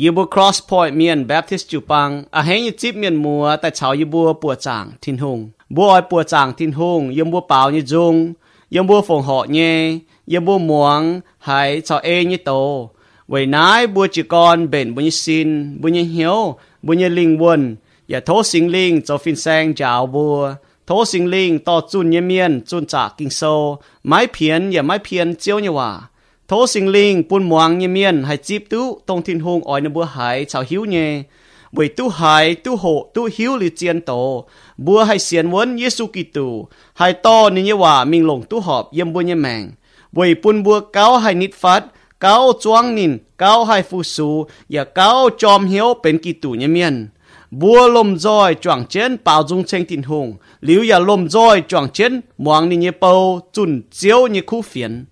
ยูบัว cross point เมียน Baptist จูปังอาเฮยจิบเมียนมัวแต่ชาวยูบัวปัวจางทินหงบัวอ้อยปัวจางทินหงยมบัวเปล่ายี่จงยมบัวฝงเหาะเยยมบัวหมวงหายชาวเอยี่โตไว้นายบัวจีกรเบนบุญสินบุญเหียวบุญลิงวนอย่าโทษสิงลิงจะฟินแซงจาวบัวโทษสิงลิงต่อจุนเยเมียนจุนจากกิงโซไม้เพียนอย่าไม้เพียนเจียวเนี่ยว่า thố sinh linh buôn muang như miên hay chip tú tông thiên hùng ỏi nâng bữa hải chào hiếu nhé bởi tu hải tu hộ, tu hiếu lì chiên tổ. Bữa hay xiên vốn Giêsu Kitô hay to nên như hòa mình lồng tu họp yếm bữa như mèng bởi buôn bữa cáo hay nít phát, cáo chuang nín, cáo hay phu su và cáo chom hiếu bên Kitô như miên. Bùa lồm roi choàng chén bảo dung tranh tình hùng. Liu ya lồm roi choàng chén muang ni nhé bầu chun chiếu như khu phiền.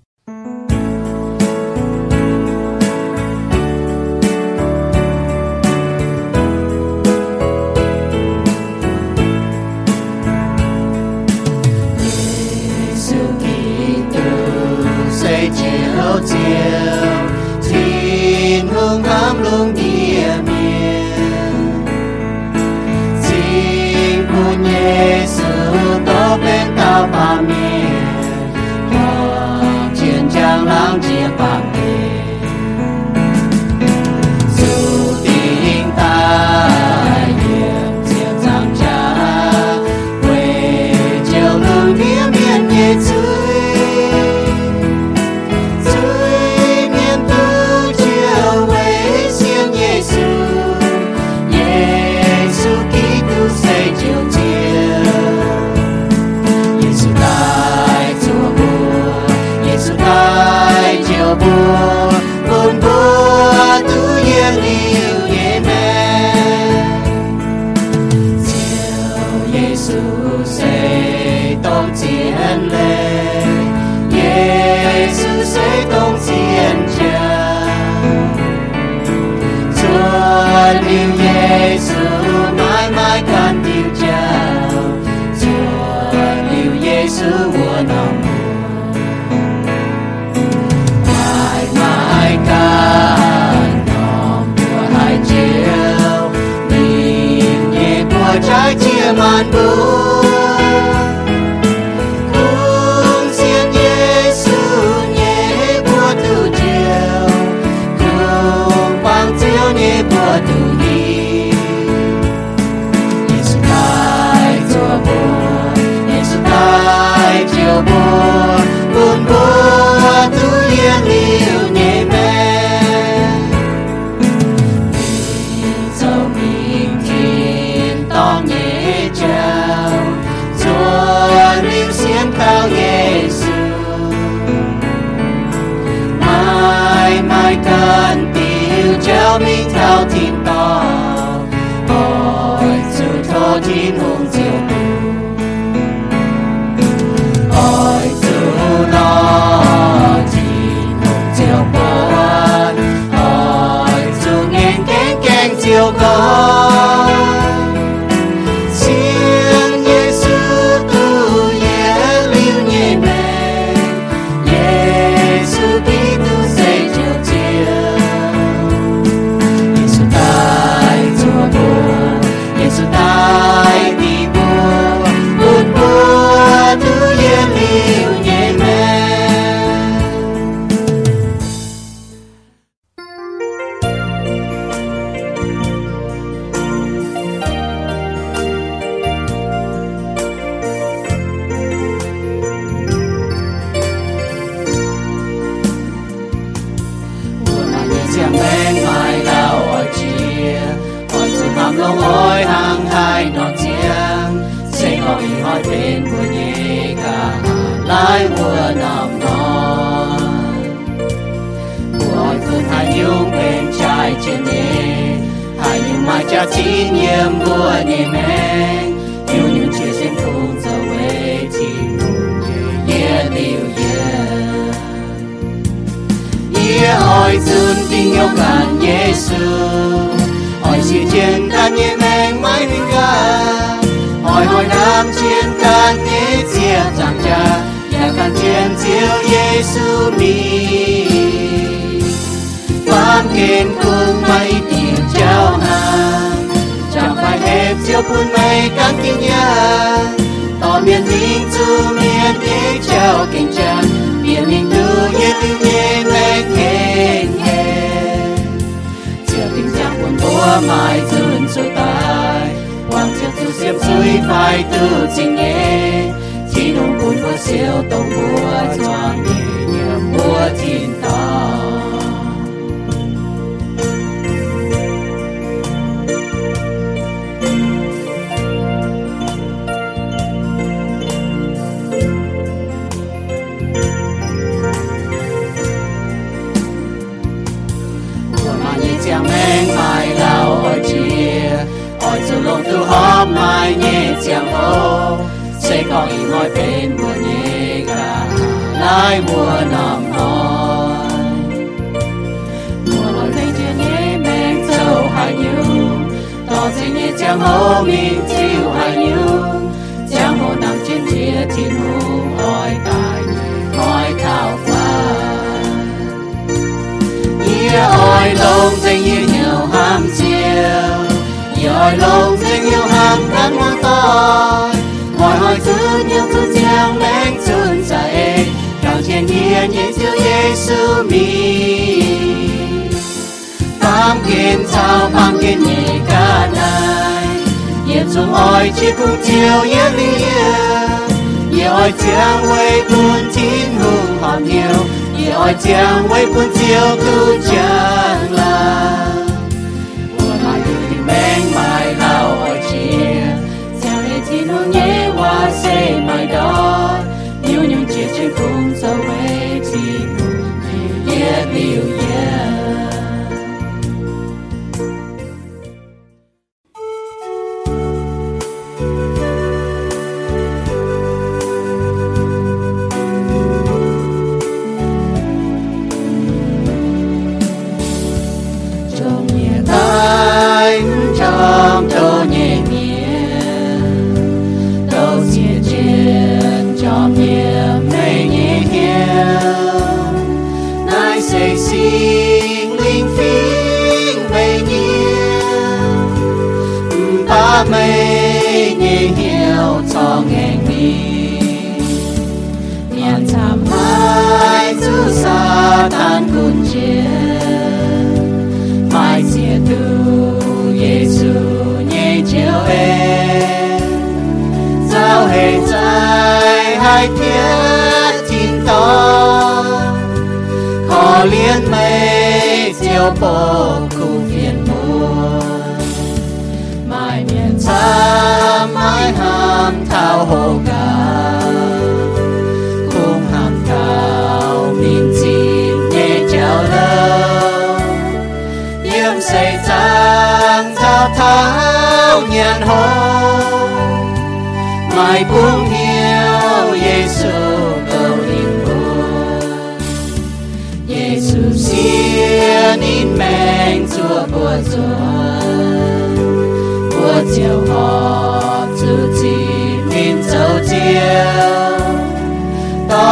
照天空暗龙địa面，chính quân耶稣都bên tao ba miền, God. Buồn mai cho tai. Hoàng chiều tu xiêm suy phải tư chính nhé chỉ nông buồn búa siêu tông búa choang nhẹ nhẹ búa thiên mai chẳng hô sẽ có ý ngồi bên mùa nhẹ gà lại mùa nằm nói mùa lối bên chia nhẹ men châu hai nhiêu to sẽ nhẹ chẳng hô mình chiều hai nhiêu chẳng hô nằm trên chia thiên hùng ôi tài ôi thảo phai. Nhớ ôi lông tình yêu nhiều ham chiều Nhớ ôi lông yêu ham hoa to Hỏi hỏi thứ nhiều thứ chiang lên chân dạy Càng trên nhẹ nhẹ chiều Giêsu mi. Tam kiến sao tam kiến nhị cả này yên chung ôi chỉ cùng chiều nhẹ liêu Nhẹ ôi chiang quay buồn chín hùng hòn nhiều Nhẹ ôi chiang quay buồn chiều tu chẳng là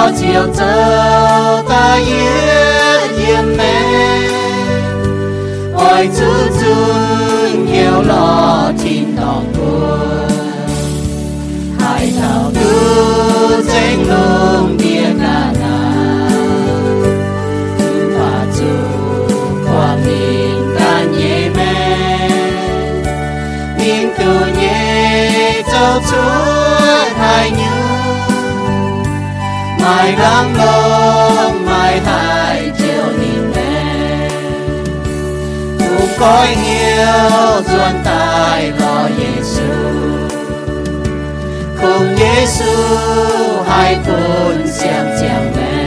to chiều châu ta yết yếm mẹ ôi chú chun nhiều lo tin đỏ buồn nhẹ nhẹ như mai lắm lông mai hai chiều nhìn mẹ cũng có hiếu duôn tài lo Giêsu cùng Giêsu hai cùng xem chàng mẹ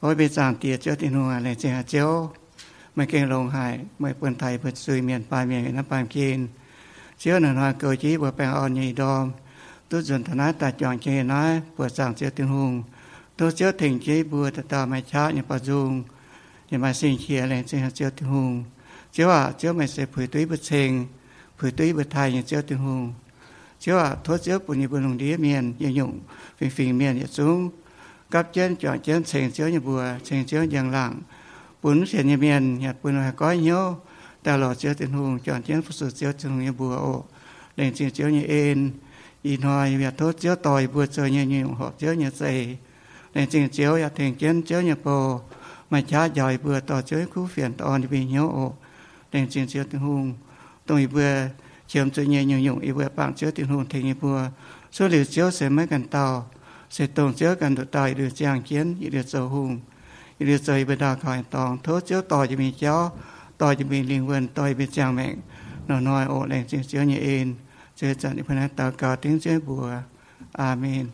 ôi bị giảng tiệt cho tin hoa lại chơi chiếuไม่เก่งลงหายไม่เปินไทยเปิดซุยเมียนปลายเมียนน้ำปลายกิน xưa nữa nói cơ chí vừa bèn ơn nhị đom tu dân thân ái ta chọn chế nói vừa sáng xưa tiếng hùng. Tôi xưa thỉnh chế vừa ta ta mai cha nhà bà dung. Nhà mai sinh chia lên sinh xưa tiếng hùng. Chứ à chứ mày sẽ phủi túi bất sinh. Phủi túi bất thai nhà xưa tiếng hùng. Chứ à thốt xưa bùn nhà bùn lùng đĩa miền nhà nhụng phình phình miền nhà xuống. Cấp trên chọn trên sinh xưa nhà vừa sinh xưa giang lặng. Bún sinh nhà miền nhà bùn là có nhiều อติงหุงเชื่อว่าเชื่อไม่เสียผือตุ้ยบุเชงผือตุ้ยบุไทยอย่างเชื่อติงหุงเชื่อว่าทศเชื่อปุ่นยีบุญลงดีเมียนยังยุ่งฟิงฟิงเมียนอย่างสูง กับเจนจอเจนเสียงเสียงบัวเสียงเสียง tôi chỉ bị liên quan, tôi bị chàng mẹ, nó nói ổ đèn chứa chứa như in, chứa chẳng đi phân hát tao tiếng chứa bùa. Amen.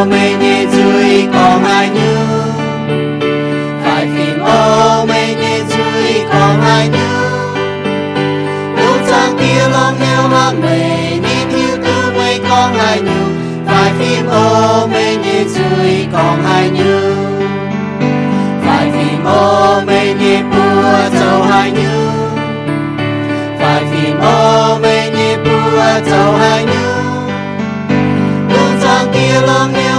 Mô mây nhìn dưới có hai như Phải phi mô mây nhìn dưới có hai như Đường sang kia lòng nhau hạ mê Nhìn như tư mây con hai như Phải phi mây nhìn dưới có hai như phải vì mô mê nhịp bùa dầu hai phải vì mô mê nhịp bùa dầu hai như đường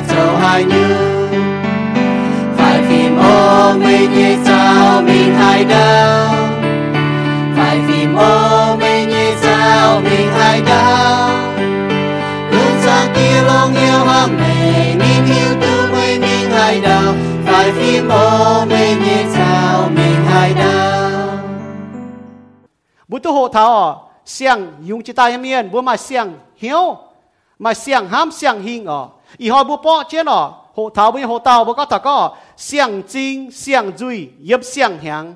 bùa phải vì mô mê nhịp sao mình hai đau? Phải vì mô mê nhịp sao mình hai đau? Đường sang kia lòng yêu hàng mê Nhìn yêu tư mây mình hai đào Phải vì mô mê nhìn sao mình hai 以后不报见了，hồ thảo với hồ tàu bố có thật có xiang chính xiang duy yếp xiang hàng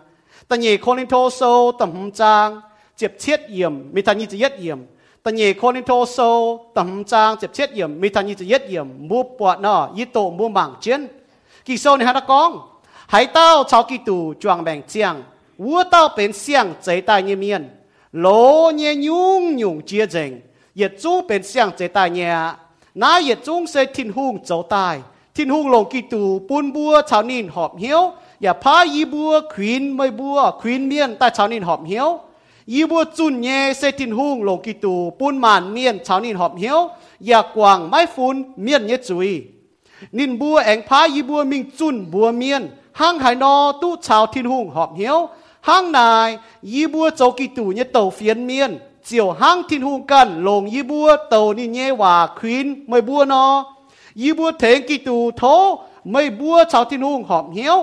ta nhị con lên thô sâu tầm trang chếp chết yểm mi ta nhị chỉ yết yểm ta nhị con lên thô sâu tầm trang chếp chết yểm mi ta nhị chỉ yết yểm mua bọt nọ yết tổ mua mảng chiến kỳ sâu này hắn con hãy tao cháu kỳ tù chuang bèng chiang vua tao bến xiang giấy tai như miên lỗ nhẹ nhung nhung chia rình yết chú bến xiang giấy tai nhẹ นาเหยียดจุ้งเซทินหุงเจ้าตายทินหุงลงกีตูปูนบัวชาวนินหอบเหี้ยวอย่าพายีบัวขวินไม่บัวขวินเมียนแต่ชาวนินหอบเหี้ยวยีบัวจุนเยเซทินหุงลงกีตูปูนมานเมียนชาวนินหอบเหี้ยวอย่ากวางไม่ฟูนเมียนเยจุยนินบัวแองพายีบัวมิงจุนบัวเมียนห้างไหนอตู้ชาวทินหุงหอบเหี้ยวห้างนายยีบัวเจ้ากีตูเนี่ยเต่าเฟียนเมียน เจียวห้างทิ้นหูกันลงยี่บัวเตานี่เย่ว่าควินไม่บัวนอยี่บัวเถงกีตูโทไม่บัวชาวทิ้นหูหอมเหี้ยว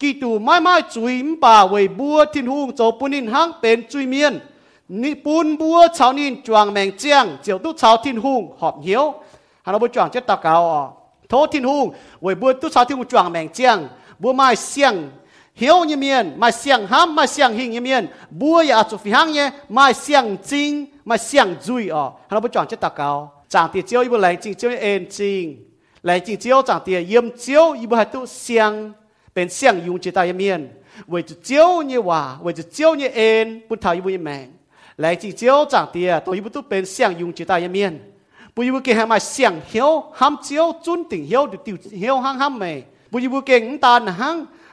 กีตูไม่ไม่จุยมป่าไว้บัวทิ้นหูโจปุนินห้างเป็นจุยเมียนนี่ปูนบัวชาวนินจวงแมงเจียงเจียวตุชาวทิ้นหูหอมเหี้ยวฮันเราบัวจวงเจ็ดตะเกาอ๋โททิ้นหูไว้บัวตุชาวทิ้นหูจวงแมงเจียงบัวไม้เสียง hiếu như miền mà xiang ham mà xiang hình như miền bua ya dạ chu phi hang nhé mà xiang chính mà xiang duy ở hắn bố chọn chết tạc cao chẳng tiền chiếu, ibu lại chính chiếu en chính lại chính chiếu, chẳng tiền yếm chiếu, ibu hạt tu xiang. Bên xiang dùng chết yếm miền với chú chiếu như hòa, với chú chiếu như en, bút thảo ibu như mèn lại chính chiếu, chẳng tiền à, tôi ibu tu bên xiang dùng chết yếm miền bùi ibu kia mà xiang hiếu ham chiếu chun tình hiếu được tiêu hiếu hang ham mày. Bùi ibu kia ngân tàn hang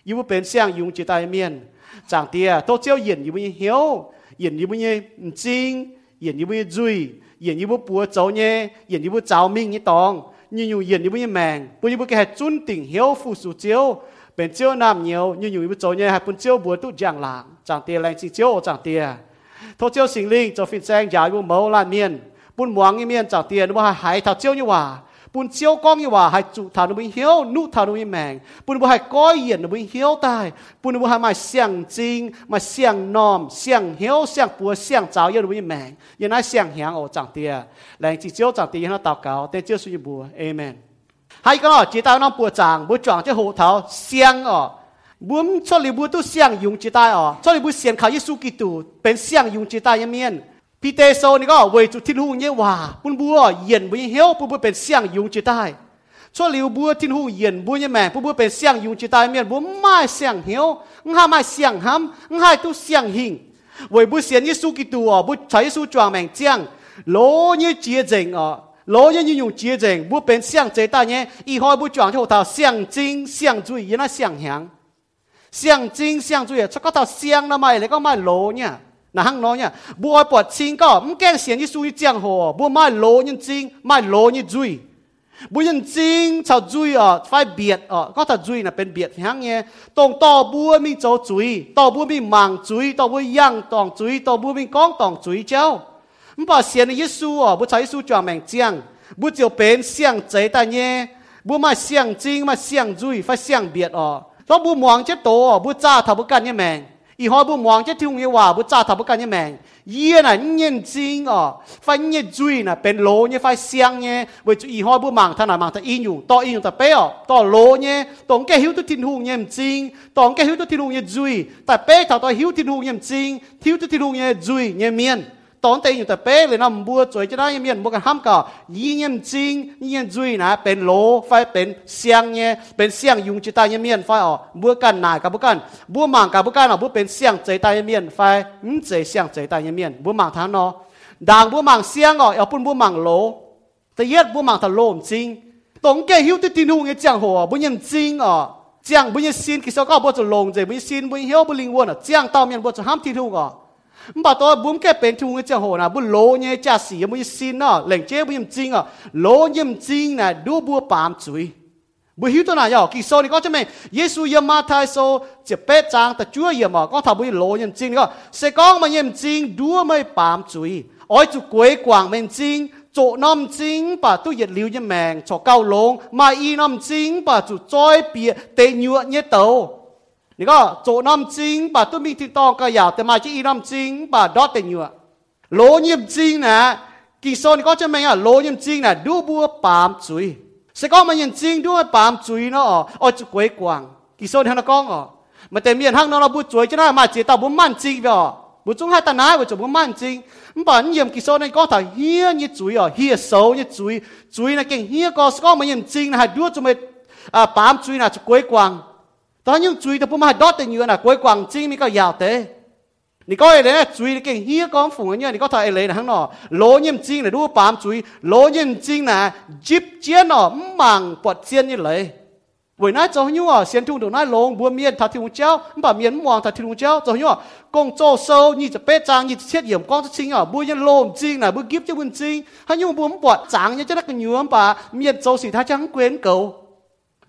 สียนเจ้าจะโหยูยูบุโจเย่เป็นโลเย่เจ้ายิบุมาโลจุยโลมจริงโลเหียวอยู่โจเอจิบุกันเหียวอยู่โจเอจะปามเกยเจ้าอยู่โจเอจะเมียนเจ้าไม่บ่ยิบุแรงจริงทินหงเวยิบุเสียเขายิสุกิตู yêu bu bên sang dùng chỉ tai miên chẳng tia tô chiếu yên yêu bu hiếu yên yêu bu như chính hiện như bây duy hiện như bố bùa cháu nhé hiện như bố cháu minh như tòng như nhiều hiện như bây mèng bố như bố cái hạt chun tỉnh hiếu phụ sụ chiếu bên chiếu nam nhiều như nhiều bố cháu nhé hạt bún chiếu bùa tụ giang lạng chẳng tiền lành chỉ chiếu chẳng tiền thô chiếu sinh linh cho phiên sang ปุ่นเชียวกองยู่ว่าให้จุทานุบิเหียวนุทานุบิแมงปุ่นบ่ให้ก้อยเหย็นนุบิเหียวตายปุ่นบ่ให้มาเสียงจริงมาเสียงนอมเสียงเหียวเสียงปัวเสียงเจ้าเย็นนุบิแมงยันไอ้เสียงเหียงโอจังเตียแรงจีเจียวจังเตียให้เรา祷告แต่เตเจียวสุยบัวเอเมนให้ก็จีตาน้องปัวจางบัวจ่างจะหูเท้าเสียงอ๋อบุ้มชอลิบัวตู้เสียงยุงจีตายอ๋อชอลิบัวเสียงเขาเยซูกิตูเป็นเสียงยุงจีตายยังเมียน พีเตโซนี่ก็เวจุดที่หูเยว่าปุ้นบัวเย็นบุญเฮียวปุ้นบัวเป็นเสียงยุงจีใต้ช่วยหลียวบัวทิ้หูเย็นบัวยังแม่ปุ้นบัวเป็นเสียงยุงจีใต้เมียนบัวไม่เสียงเฮียวง่าไม่เสียงห้ำง่ายตู้เสียงหิงเวบุเสียนยิสุกิตัวบุใช้ยิสุจวงแมงเจียงโลยี่เจียเจงอ๋อโลยี่ยิงยุงเจียเจงบุวเป็นเสียงเจใต้เนี่ยอีห้อยบุวจวงที่หัวาเสียงจริงเสียงจุยยันน่ะเสียงหางเสียงจริงเสียงจุยชักก็ตาเสียงละไม่เลยก็ไม่โลเนี่ย นะฮังน้อยเนี่ยบัวปวดชิงก็ไม่แกงเสียงที่ซุยเจียงหัวบัวไม่โลยันจริงไม่โลยันจุยบุยันจริงชาวจุยอะไฟเบียดอะก็ถ้าจุยน่ะเป็นเบียดฮังเนี่ยตรงต่อบัวมีโจจุยต่อบัวมีมังจุยต่อบัวย่างตองจุยต่อบัวมีก้องตองจุยเจ้าไม่นบอเสียงในเยซูอะบัวชาเยซูจวงแมงเจียงบัวเจียวเป็นเสียงเจแต่เนี่ยบัวมาเสียงจริงม่เสียงจุยไฟเสียงเบียดอะต้องบัวมองเจ็ดโตอะบัวจ้าทับกันเนี่ยแมง 以后不忙这听我话，不炸他不干你命。伊呢认真哦，发热水呢变罗呢发香呢，为以后不忙他呢忙他应用，到应用他白哦，到罗呢，当个晓得天空认真，当个晓得天空热水，但白头到晓得天空认真，晓得天空热水热面。 ตอนเตยอยู่แต่เป๊ะเลยนะบัวสวยจะได้ยังมีบัวกันห้ามก่อยี่เงียมจริงยี่เงียมจุยนะเป็นโลไฟเป็นเสียงเนี่ยเป็นเสียงยุงจิตายังมีไฟอ๋อบัวกันหนากับบัวกันบัวหมางกับบัวกันอ๋อบัวเป็นเสียงใจตายังมีไฟอืมใจเสียงใจตายังมีบัวหมางทางนอด่างบัวหมางเสียงอ๋อเอาปุ่นบัวหมางโลแต่เย็ดบัวหมางทะโลมจริงตรงแก่หิวติดตีนูเงี้ยเจียงหัวบัวยังจริงอ๋อเจียงบุญยิสินกิสก็บัวจะลงใจบุญยิสินบุญเฮียวบุญลิงวนอะเจียงเต่าเมียนบัวจะห้ามที่ถูอ๋อ mà tôi bún cái bên chung cái hồ là bún lố nhé cha sĩ mới xin nó lệnh chế bún chân à lố nhầm chân này đua bua bám chuối bún hiếu tôi là nhau kỳ sau này có cho mình Giêsu yếm ma thai sau chỉ bé trang ta chúa yếm mà có thà bún lố nhầm chân đó sẽ có mà nhầm chân đua mới bám chuối ôi chú quế quảng mình chân, chỗ năm chính bà tôi yết liu như mèn cho cao lông mà y năm chính bà chú trói bìa tê nhựa như tàu จีน้ำจริงป่ะดอตเต็งอยู่โลเยี่ยมจริงนะกี่โซนก็จะไม่อ่ะโลเยี่ยมจริงนะดูบัวปามจุยสก็มันยังจริงด้วยปามจุยเนาะอ๋อจุกวยกวางกี่โซนท่านก็อ๋อมาแต่เมียนห้างนเราบุจุยจะได้มาเจตาบุมันจริงบ่บุจงให้ตาหน้าบุจบุมันจริงมันบอกเยี่ยมกี่โซนในก็ถ่ายเฮียนี่จุยอ๋อเฮียโซนี่จุยจุยนะเก่งเฮียก็สก็มันยังจริงนะดูจะไม่อ่าปามจุยนะจุกวยกวาง ta nhưng chui ta bùm hạt đốt tình như là cuối quảng chinh mi có giàu tế. Nị coi đấy chui cái hia con phụng nhá nị có thể lấy là hắn nọ. Lô nhâm chinh là đu bám chui lô nhâm chinh là jeep chiến nọ mảng bọt chiến như lấy. Với nãy cháu nhu à xiên thung được nãy lông bùa miên thật thiên chéo bà miên mòn thật thiên chéo cháu. Nhu à con cho sâu như จะเป๊ะจาง như จะเช็ดเหยี่ยมก้อนจะชิงอ่ะบุญยันโลมจริงนะบุญกิฟต์จะบุญจริงฮันยูบุญปวดจางเนี่ยจะนักกันอยู่อ่ะป่ะเมียนโจสีท่าจังเกวนเก่า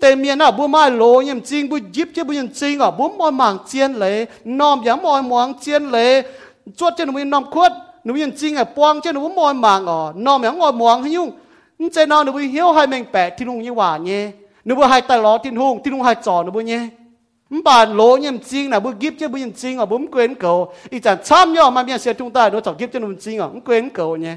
tề miền à bố mai lô nhầm chinh bố giúp chứ bố nhầm chinh à bố mòi mảng chiên lệ nòm giá mòi mảng chiên lệ chốt cho nó nòm khuất nó nhầm chinh à quang cho nó bố mòi mảng à nòm giá mòi mảng hay nhung chế nào nó bố hiếu hai mình bẹt thì lùng như hòa nhé nó bố hai tài ló thì hùng thì hùng hai trò nó bố nhé bà lỗ nhầm chinh là bố giúp chứ bố nhầm chinh à bố quên cầu ý chẳng chăm nhau mà miền xe chúng ta nó chẳng giúp cho nó chinh à quên cầu nhé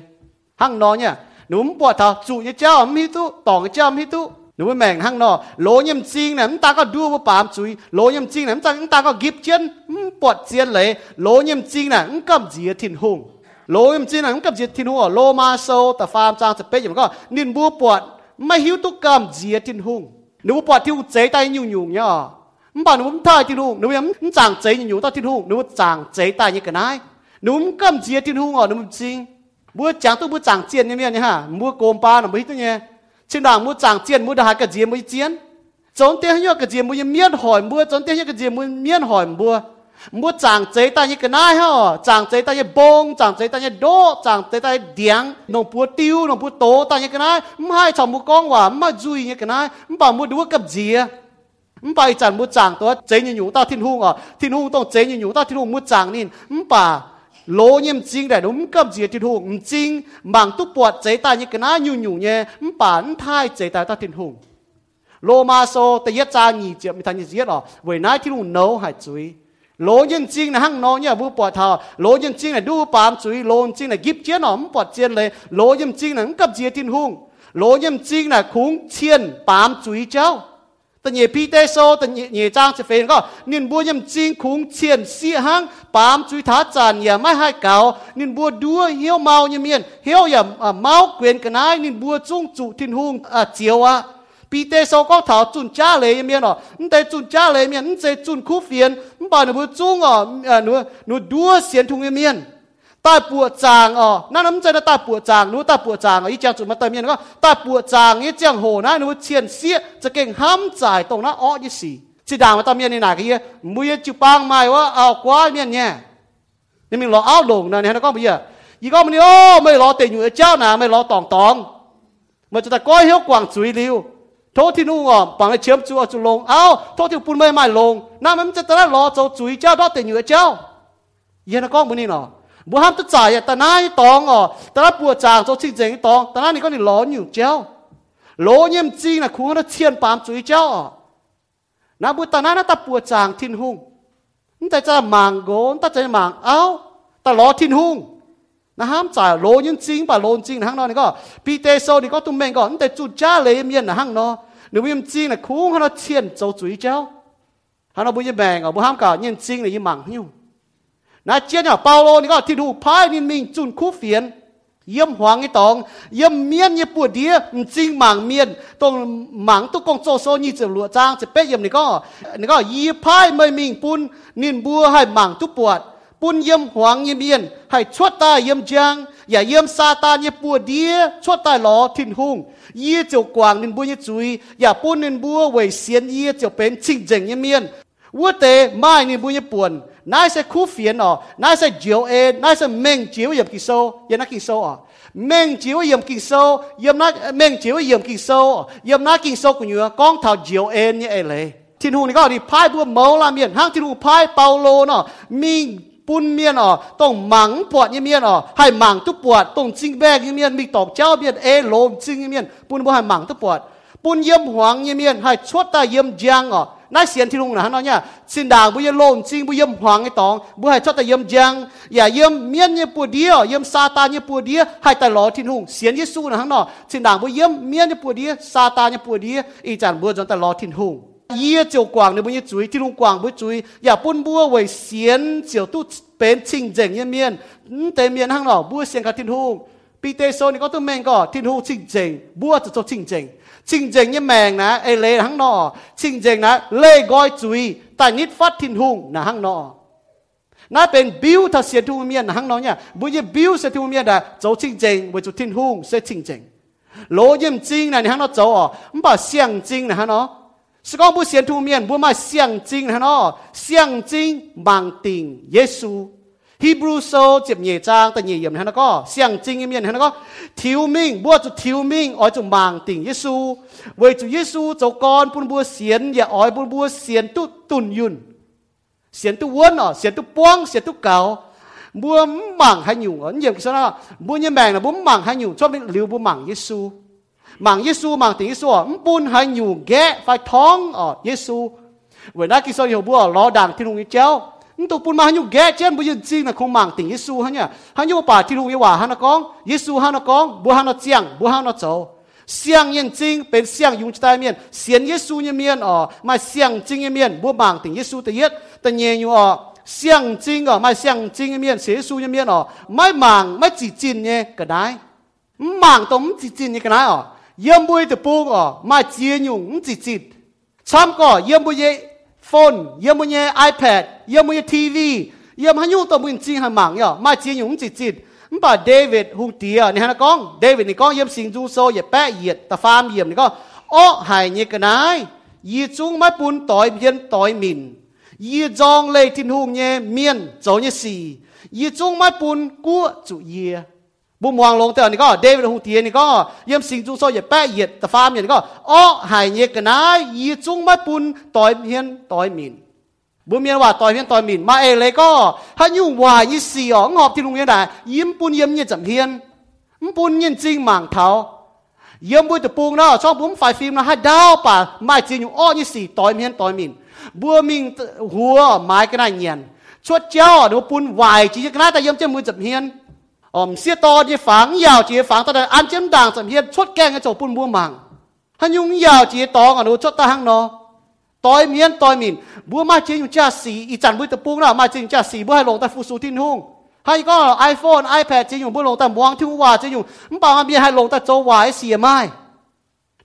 hăng nó nhé nó bố thảo chủ như cháu mi tu tỏng cháu mi tu หมางให้ยุ่งเจ้านอนหนุ่มเหี้ยวให้แมงแปะที่นุ่งยี่หวานเนี่ยหนุ่มให้ตลอดที่นุ่งที่นุ่งให้จ่อหนุ่มเนี่ยมบานโลยังจริงนะบัวยิบเจ้าบัวยังจริงอ่ะบัวมเกวนเก่าอีจันช้ำย่อมาเมียเสียทุ่งใต้หนุ่มจอกยิบเจ้าหนุ่มจริงอ่ะมเกวนเก่าเนี่ยห้างนอนเนี่ยหนุ่มปวดเท้าจู่เนี่ยเจ้ามีตู้ตองเจ้ามีตู้หนูแม่งห้างนอโลยมจริงเนี่ยมันตาก็ดูว่าปามจุยโลยมจริงเนี่ยมันตามันตาก็กิบเจียนปวดเจียนเลยโลยมจริงเนี่ยมันกำเจียทิ้นหง โลยมจีนนั้นกับเจียทินหัวโลมาโซแต่ฟาร์มจางจะเป็นอย่างก็นินบัวปวดไม่หิวตุกกามเจียทินหุงหนูปวดที่เจ๊ตายยุ่งยุ่งเนี่ยมันบอกหนูมันท่าทินหุงหนูยังมันจางเจ๊ยุ่งยุ่งตาทินหุงหนูจางเจ๊ตายยังกันไงหนูมันกำเจียทินหุงอ๋อหนูมันจริงบัวจางตัวบัวจางเจียนเนี่ยเนี่ยฮะบัวโกมปาหนูไม่ตัวเนี่ยชิงด่างบัวจางเจียนบัวดากับเจีย chừng nào mua chàng tiền mua đã cái gì mua tiền chốn tiền nhau cái gì mua miên hỏi mua chốn tiền nhau cái gì mua miên hỏi mua mua chàng chế ta như cái này ha chàng chế ta như bông chàng chế ta như đô chàng chế ta như điang nông bùa tiêu nông bùa tố ta như cái này không hai chồng mua con quả mà duy như cái này không bảo mua đũa cặp gì à không bảo chàng mua chàng tôi chế như nhũ ta thiên hùng à thiên hung tông chế như nhũ ta thiên hùng mua chàng nên không bảo lỗ nhầm chính đại đúng cấp gì thiên hùng. Chính bằng túc bọt chế ta như cái ná nhu nhu nhé. Bản thai chế ta ta thiên hùng. Lô ma so ta yết cha nhị triệu mi thành yết ở với nái thiên hùng nấu hải chuối lỗ nhân chính là hăng nó nhá vu bọt thảo lỗ nhân chính là đu bám chuối lỗ chính là gíp chiến nó bọt chiến lên, lỗ nhân chính là cấp gì thiên hùng. Lỗ nhân chính là khúng chiên bám chuối cháu. นะกิบเจียนหอมปอดเจียนเลยโลยังจริงนะกับเจียทินหุงโลยังจริงนะคุ้งเชียนปามจุยเจ้าแต่เนี่ยพี่เตโซแต่เนี่ยจ้างจะเฟนก็นินบัวยังจริงคุ้งเชียนเสียหังปามจุยท้าจานอย่าไม่ให้เก่านินบัวดัวเหี้ยวเมาเนี่ยเมียนเหี้ยวอย่าเมาเกวียนกันนายนินบัวจุ้งจุทินหุงเจียวอะปีเตโซก็ถาจุนจ้าเลยเมียนอ๋อมันแต่จุนจ้าเลยเมียนมันจะจุนคู่เฟียนมันป่าหนูจุงอ๋อหนูหนูดัวเสียนทุงเมียน ตาปวดจางอ๋อนั่นน้ำใจนะตาปวดจางนู้ตาปวดจางอ๋ออีเจ้าจุดมาเติมยันก็ตาปวดจางอีเจ้าโหนะนู้เชียนเสียจะเก่งห้ามจ่ายตรงนั้นอ๋อยี่สี่จีด่างมาเติมยันในหนักี้อะมุอจุปางไม่ว่าเอากว้าเนี่ยเนี่ยนี่มึงรอเอาลงนะเนี่ยนะก็มีเอยี่ก็มันโอ้ไม่รอเตะอยู่ไอ้เจ้าน่ะไม่รอตองตองมันจะตะก้อยเหี้ยวกว่างสุยริวโทษที่นู่นอ๋อปังไอ้เชื่อมจูจุลงเอาโทษที่ปุ่นไม่ไม่ลงนั่นมันจะตะรอเจ้าจุยเจ้าดอเตะอยู่เจ้าเย็นนก็มันนี่เนาะ บัวห้ามตุจ่ายแต่น้ายตองอะแต่ละปัวจางจะชิงเจงตองแต่นั้นนี่ก็นี่ร้อนอยู่เจ้าโลเยี่ยมจริงนะคุณก็เชียนปามจุยเจ้าอ๋อนะบุตรนั้นนะตาปัวจางทิ้นหุ่งนี่แต่จะมังโกนแต่จะมังเอ้าแต่ล้อทิ้นหุ่งนะห้ามจ่ายโลยิ่งจริงป่ะโลจริงนะฮังนอนี่ก็ปีเตโซนี่ก็ตุ้มแมงก่อนแต่จุดจ้าเลยเมียนนะฮังนอหนูยี่ยมจริงนะคุ้งเขาเชียนเจ้จุยเจ้าฮังนอบุญยิ่แบงอ๋อบุห้ามก่ยิ่งจริงเลยยิ่งมังหิ้ว นะเจียเนี่ยเปาโลนี่ก็ที่ดูพายนินมิงจุนคู่เฟียน เยี่ยมหวังไอ้ตอง เยี่ยมเมียนยี่ปวดเดียจริงหมางเมียนตรงหมางตุกงโซโซนี่จะหลัวจางจะเป๊ะเยี่ยมนี่ก็นี่ก็ยีพายไม่มิงปุนนินบัวให้หมางตุปวดปุนเยี่ยมหวังเยี่ยมเมียนให้ชวดตาเยี่ยมจางอย่าเยี่ยมซาตานยี่ปวดเดียชวดตาหลอทิ้นหุง yê chiều quang nên bua như chuối ya bún nên bua về xiên yê chiều bên chính chính như miên vua tê mai nên bua như buồn nãy sẽ khu phiền ở nãy sẽ chiếu e nãy sẽ meng chiếu yếm kinh sâu, yếm nát kinh sâu ở meng chiếu yếm kinh sâu, yếm nát meng chiếu yếm kinh sâu yếm nát kinh sâu của nhựa con thảo chiếu e như e lệ thiên hùng này có đi, phai bữa mẫu làm miền hang thiên hùng phai paulo nó mi bún miên ở tông mắng bọt như miên ở hay mắng tu bọt tông chinh bè như miên, mi tộc cháu miên, ê lồm chinh như miên. Bún bò hay mắng tu bọt bún yếm hoàng như miên, hay chốt ta yếm giang ở น่าเสียนที่ลุงนะฮะเนาะเนี่ยสินดางบุยโลมจริงบุยมหวังไอ้ตองบุให้ชอบแต่เยี่ยมยังอย่าเยี่ยมเมียนเนี่ยปูเดียวเยี่ยมซาตานเนี่ยปูเดียวให้แต่หลอที่ลุงเสียนเยซูนะฮะเนาะสินดางบุยเยี่ยมเมียนเนี่ยปูเดียวซาตานเนี่ยปูเดียวอีจันบัวจนแต่หลอที่ลุงเยี่ยเจียวกวางเนี่ยบุยจุยที่ลุงกวางบุยจุยอย่าปุ้นบัวไว้เสียนเจียวตู้เป็นชิงเจงเยี่ยเมียนแต่เมียนฮะเนาะบัวเสียงกับที่ลุงปีเตโซนี่ก็ต้องแม่งก็ที่ลุงชิงเจงบัวจะจบชิงเจง 真正嘅命呢，誒你行咯，真正呢，你該注意，但你發天空那行咯。那เป็นบิวทัศเสียทุกเมียนหังน้องเนี่ยบุญยบิวเสียทุมเมียนได้เจ้าจริงจริงบุญจุดทิ้งหุ้งเสียจริงจริงโลยิมจริงนะนี่หังนอเจ้าอ่อมันบ่เสียงจริงนะฮะเนาะสก้องบุเสียทุมเมียนบุมาเสียงจริงนะฮะเนาะเสียงจริงบางติงเยซู ฮีบรูโซเจ็บเยจางแต่เยี่ยมนะก็เสียงจริงเยี่ยมนะก็ทิวมิงบัวจุดทิวมิงอ๋อยจุดมังติ่งเยซูเวจุเยซูเจ้ากอนปุ่นบัวเสียนอย่าอ๋อยปุ่นบัวเสียนตุตุนยุนเสียนตุวนอ๋อเสียนตุป้องเสียนตุเก่าบัวมังให้อยู่อ๋อเยี่ยมกิสนะบัวเยี่ยมแบงนะบัวมังให้อยู่ชอบเลี้ยวบัวมังเยซูมังเยซูมังติ่งเยซูอ๋อปุ่นให้อยู่แกะไฟท้องอ๋อเยซูเวลากิสนะอยู่บัวล้อดังที่ลุงเจ้า นตัวปุ่นมาฮันยูแก่เจนบุญจริงนะคงมังติงยิสูฮันเนี่ยฮันยูป่าที่รู้ว่าฮันนักองยิสูฮันนักองบัวฮันนักเจียงบัวฮันนักโจเสียงยิงจริงเป็นเสียงยุงจิตใจเมียนเสียงยิสูเนี่ยเมียนอ๋อมาเสียงจริงเนี่ยเมียนบัวมังติงยิสูแต่เย็ดแต่เยอยู่อ๋อเสียงจริงอ๋อมาเสียงจริงเนี่ยเมียนเสียสูเนี่ยเมียนอ๋อไม่มังไม่จีจินเนี่ยก็ได้มังตรงจีจินเนี่ยก็ได้อ๋อเยี่ยมบุยตะปูอ๋อมาเจียนยุงจีจินซ้ำก็เยี่ยมบุย phone yếm mày ipad yếm mày tv yếm hắn nhu tao muốn chi hàng mạng nhở mà chi nhúng chỉ chỉ bà David hùng tía này hắn con? David này con yếm xin du so yếm bé yết ta farm yếm này con. Ô hài như cái nái, yi chung mai bún tỏi biên tỏi mìn yi dong lê tin hùng nhé miên chỗ như xì. Yi chung mai bún của chủ yê บุมวางลงแต่นี่ก็เดวิดฮูเตียนี่ก็เยี่ยมสิงจูโซอย่าแปะเหยียดต่ฟาร์มอย่างนี้ก็อ้อหายเยกันนะยีจุงไม่ปุ่นต่อยเพียนต่อยมินบุเมียนว่าต่อยเพียนต่อยมินมาเอเลยก็ถ้ายุ่งวายี่สี่อ๋องอบที่ลุงเนี่ยได้ยิ้มปุ่นเยี่ยมเนี่ยจำเพียนปุ่นเยี่ยจริงหมางเท้าเยี่ยมบุยตะปูงเนาะชอบบุ้มฝ่ายฟิล์มนะให้ดาวป่าไม่จริงอยู่อ้อยี่สี่ต่อยเพียนต่อยมินบัวมิงหัวไม้ก็ได้เงียนชวดเจ้าหนูปุ่นวายจีกันนะแต่เยี่ยมเจ้ามือจำเพียน om xia to đi phẳng, yào chỉ phẳng ta an chiếm đảng sầm hiên chốt keng cái chỗ bún bua màng. Hắn nhung, yào chỉ to ở nó chốt ta hang nó tối miên tối mìn. Bua mai chỉ dùng cha xì ý chăn bui tập bung nào mai chỉ dùng cha xì bua hai lồng ta phụ su thiên hung. Hay có iPhone iPad chỉ dùng bua lồng ta muang thiên hòa chỉ dùng không bảo mà bia hai lồng ta châu hòa xì mai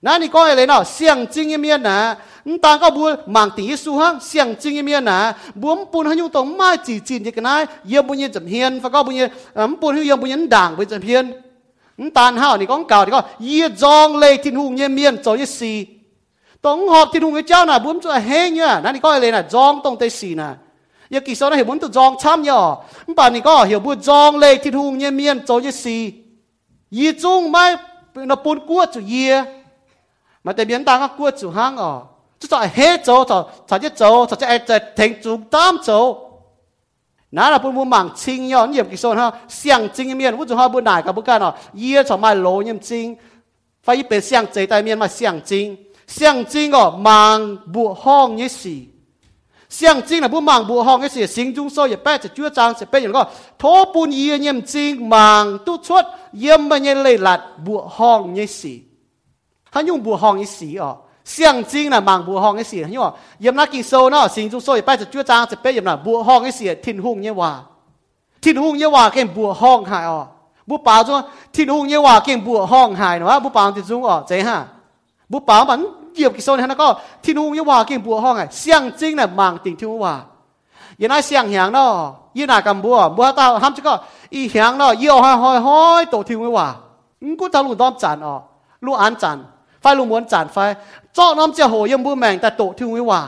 na ni coi lấy nào xiang chinh im yên nà ta có bu mang tí su hăng xiang chinh im yên nà buông bùn hay nhung tống mai chỉ chỉ như cái này yếm bùn như chậm hiền và có bùn như ấm bùn hưu yếm bùn như đảng với chậm hiền tan hao thì con cào thì con yê zong lê thiên hùng như miên cho như xì tống họp thiên hùng cái cháu nà buông cho hê nhá na ni coi lấy nà zong tông tây xì nà giờ kỳ sau này hiểu muốn tự zong chăm nhở bạn ni có hiểu bu zong lê thiên hùng như miên cho như xì yê chung mai nó bùn cua cho yê mà tại biến tăng qua chủ hang ở chú cho hết chỗ cho cho chết chỗ cho chết cho thành chủ tam chỗ nãy là bún bún mảng chính nhau nhiệm cái số ha xiang chính miền bún chủ ha bún đại cả bún cái nó ye cho mai lỗ nhiệm chính phải bị xiang chế tại miền mà xiang chính xiang chính ở mảng bộ hong như gì xiang chính là bún mảng bộ hong như gì sinh trung soi 也 béจะchúa trang sẽ bé những cái thố bún ye nhiệm chính mảng tu chuột yếm mà như lệ lạt bộ hong như gì 他用不好一时哦，象征啦，忙不好一时，因为ยามนักกิโซเนาะสิ่งจุโซไปจะจ้วจางจะเป็นยามน่ะบัวห้องไอ้เสียทิ้นหุ่งเนี่ยว่าทิ้นหุ่งเนี่ยว่าเก่งบัวห้องหายอ๋อบุป่าจ้วทิ้นหุ่งเนี่ยว่าเก่งบัวห้องหายเนาะบุป่าติดจุงอ๋อเจ๊ฮะบุป่ามันเหยียบกิโซเนี่ยนะก็ทิ้นหุ่งเนี่ยว่าเก่งบัวห้องไง象征น่ะ忙顶ทิ้งว่ายังไงเสียงหางเนาะยี่นากัมบัวบัวตาห้ามจะก็อีหางเนาะยี่ห้อยห้อยห้อยโตทิ้งไว้ว่าอืมกูตาลุงต้อมจันอ๋อลูกอันจัน ไฟลุงม้วนจานไฟเจ้าน้ำเจ้าโหยังบูแมงแต่โตทิ้งไว้ว่า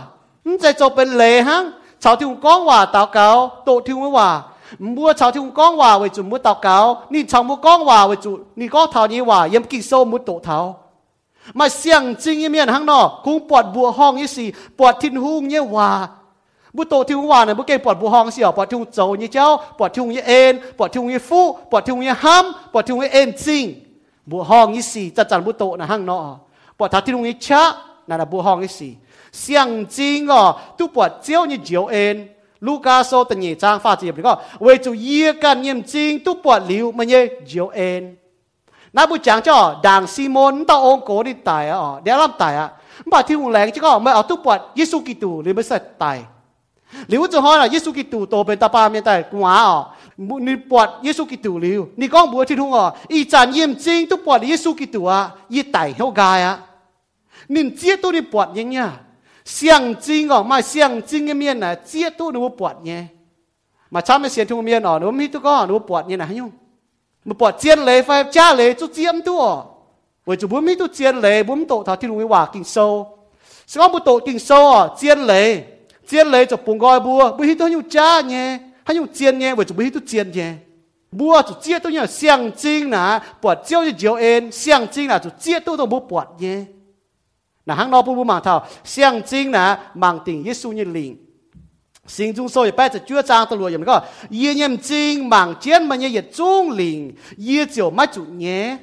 มันจะจบเป็นเลฮังชาวทิ้งก้องว่าตาเกาโตทิ้งไว้ว่าบัวชาวทิ้งก้องว่าไว้จุมุตาเกานี่ชาวมุก้องว่าไว้จุนี่ก็เท่านี้ว่ายังกิโซมุตโตเท้ามาเสียงจริงยี่เมียนข้างนอกคงปวดบัวห้องยี่สี่ปวดทิ้นหุ่งเนี่ยว่าบุโตทิ้งว่าเนี่ยบุเก่ปวดบัวห้องเสียวปวดทิ้งโจยี่เจ้าปวดทิ้งยี่เอ็นปวดทิ้งยี่ฟูปวดทิ้งยี่ห้ำปวดทิ้งยี่เอ็นจริงบัวห้องยี่สี่จะจันบุโตนะข้างนอก ปวดท้าที่ตรงนี้ชะนั่นแหะบัวห้องที่สี่เสียงจริงอ๋อตู้ปวดเจ้านี่เจียวเอ็นลูกาโซตันยี่จางฟ้าเจียบก็เวจูเยี่ยกันเยี่ยมจริงตู้ปวดหลิวมันเย่เจียวเอ็นน้าบุจังจ้าด่างซีมอนตาองโกนี่ตายอ๋อเดี๋ยวรับตายอะบ่ที่หุงแรงจ้าก็ไม่เอาตู้ปวดเยซูกิตูหรือไม่เสร็จตายหรือว่าจะห้อยน่ะเยซูกิตูโตเป็นตาปาเมียแต่กวอ๋อนี่ปวดเยซูกิตูหรือนี่ก้องบัวที่ทุ่งอ๋ออีจาอะ mu bọt Giêsu Kitô liu. Ni con bùa thiên hùng à y chan yếm chính tu bọt Giêsu Kitô à y tẩy gai à nên chia tu ni bọt nhá nhá. Xiang chính à mà xiang chính cái miền à chia tu nó bọt nhé. Mà cha mới xiên thung miền à nó mới tu có nó bọt nhé này nhung bọt chiên lệ phải cha lệ chút chiếm tu à bởi chú bốn mi tu chiên lệ bốn tổ thọ thiên hùng hòa kinh sâu. Sao bốn tổ kinh sâu à chiên lệ chiên lệ cho bùng gọi bùa bởi hít tu nhu cha nhé. 他用煎呢，为主为都煎呢。mua chủ chia tôi nhớ xiang chinh nà bỏ chiếu như chiều en xiang chinh nà chủ chia tôi tôi mua bỏ nhé là hàng nó bu bu mảng thảo xiang chinh là mảng tình Giêsu như linh sinh dung sôi bây giờ chưa trang tôi lùi có yê nhầm chinh mảng chiến mà nhé yết trung linh yê chiều mắt chủ nhé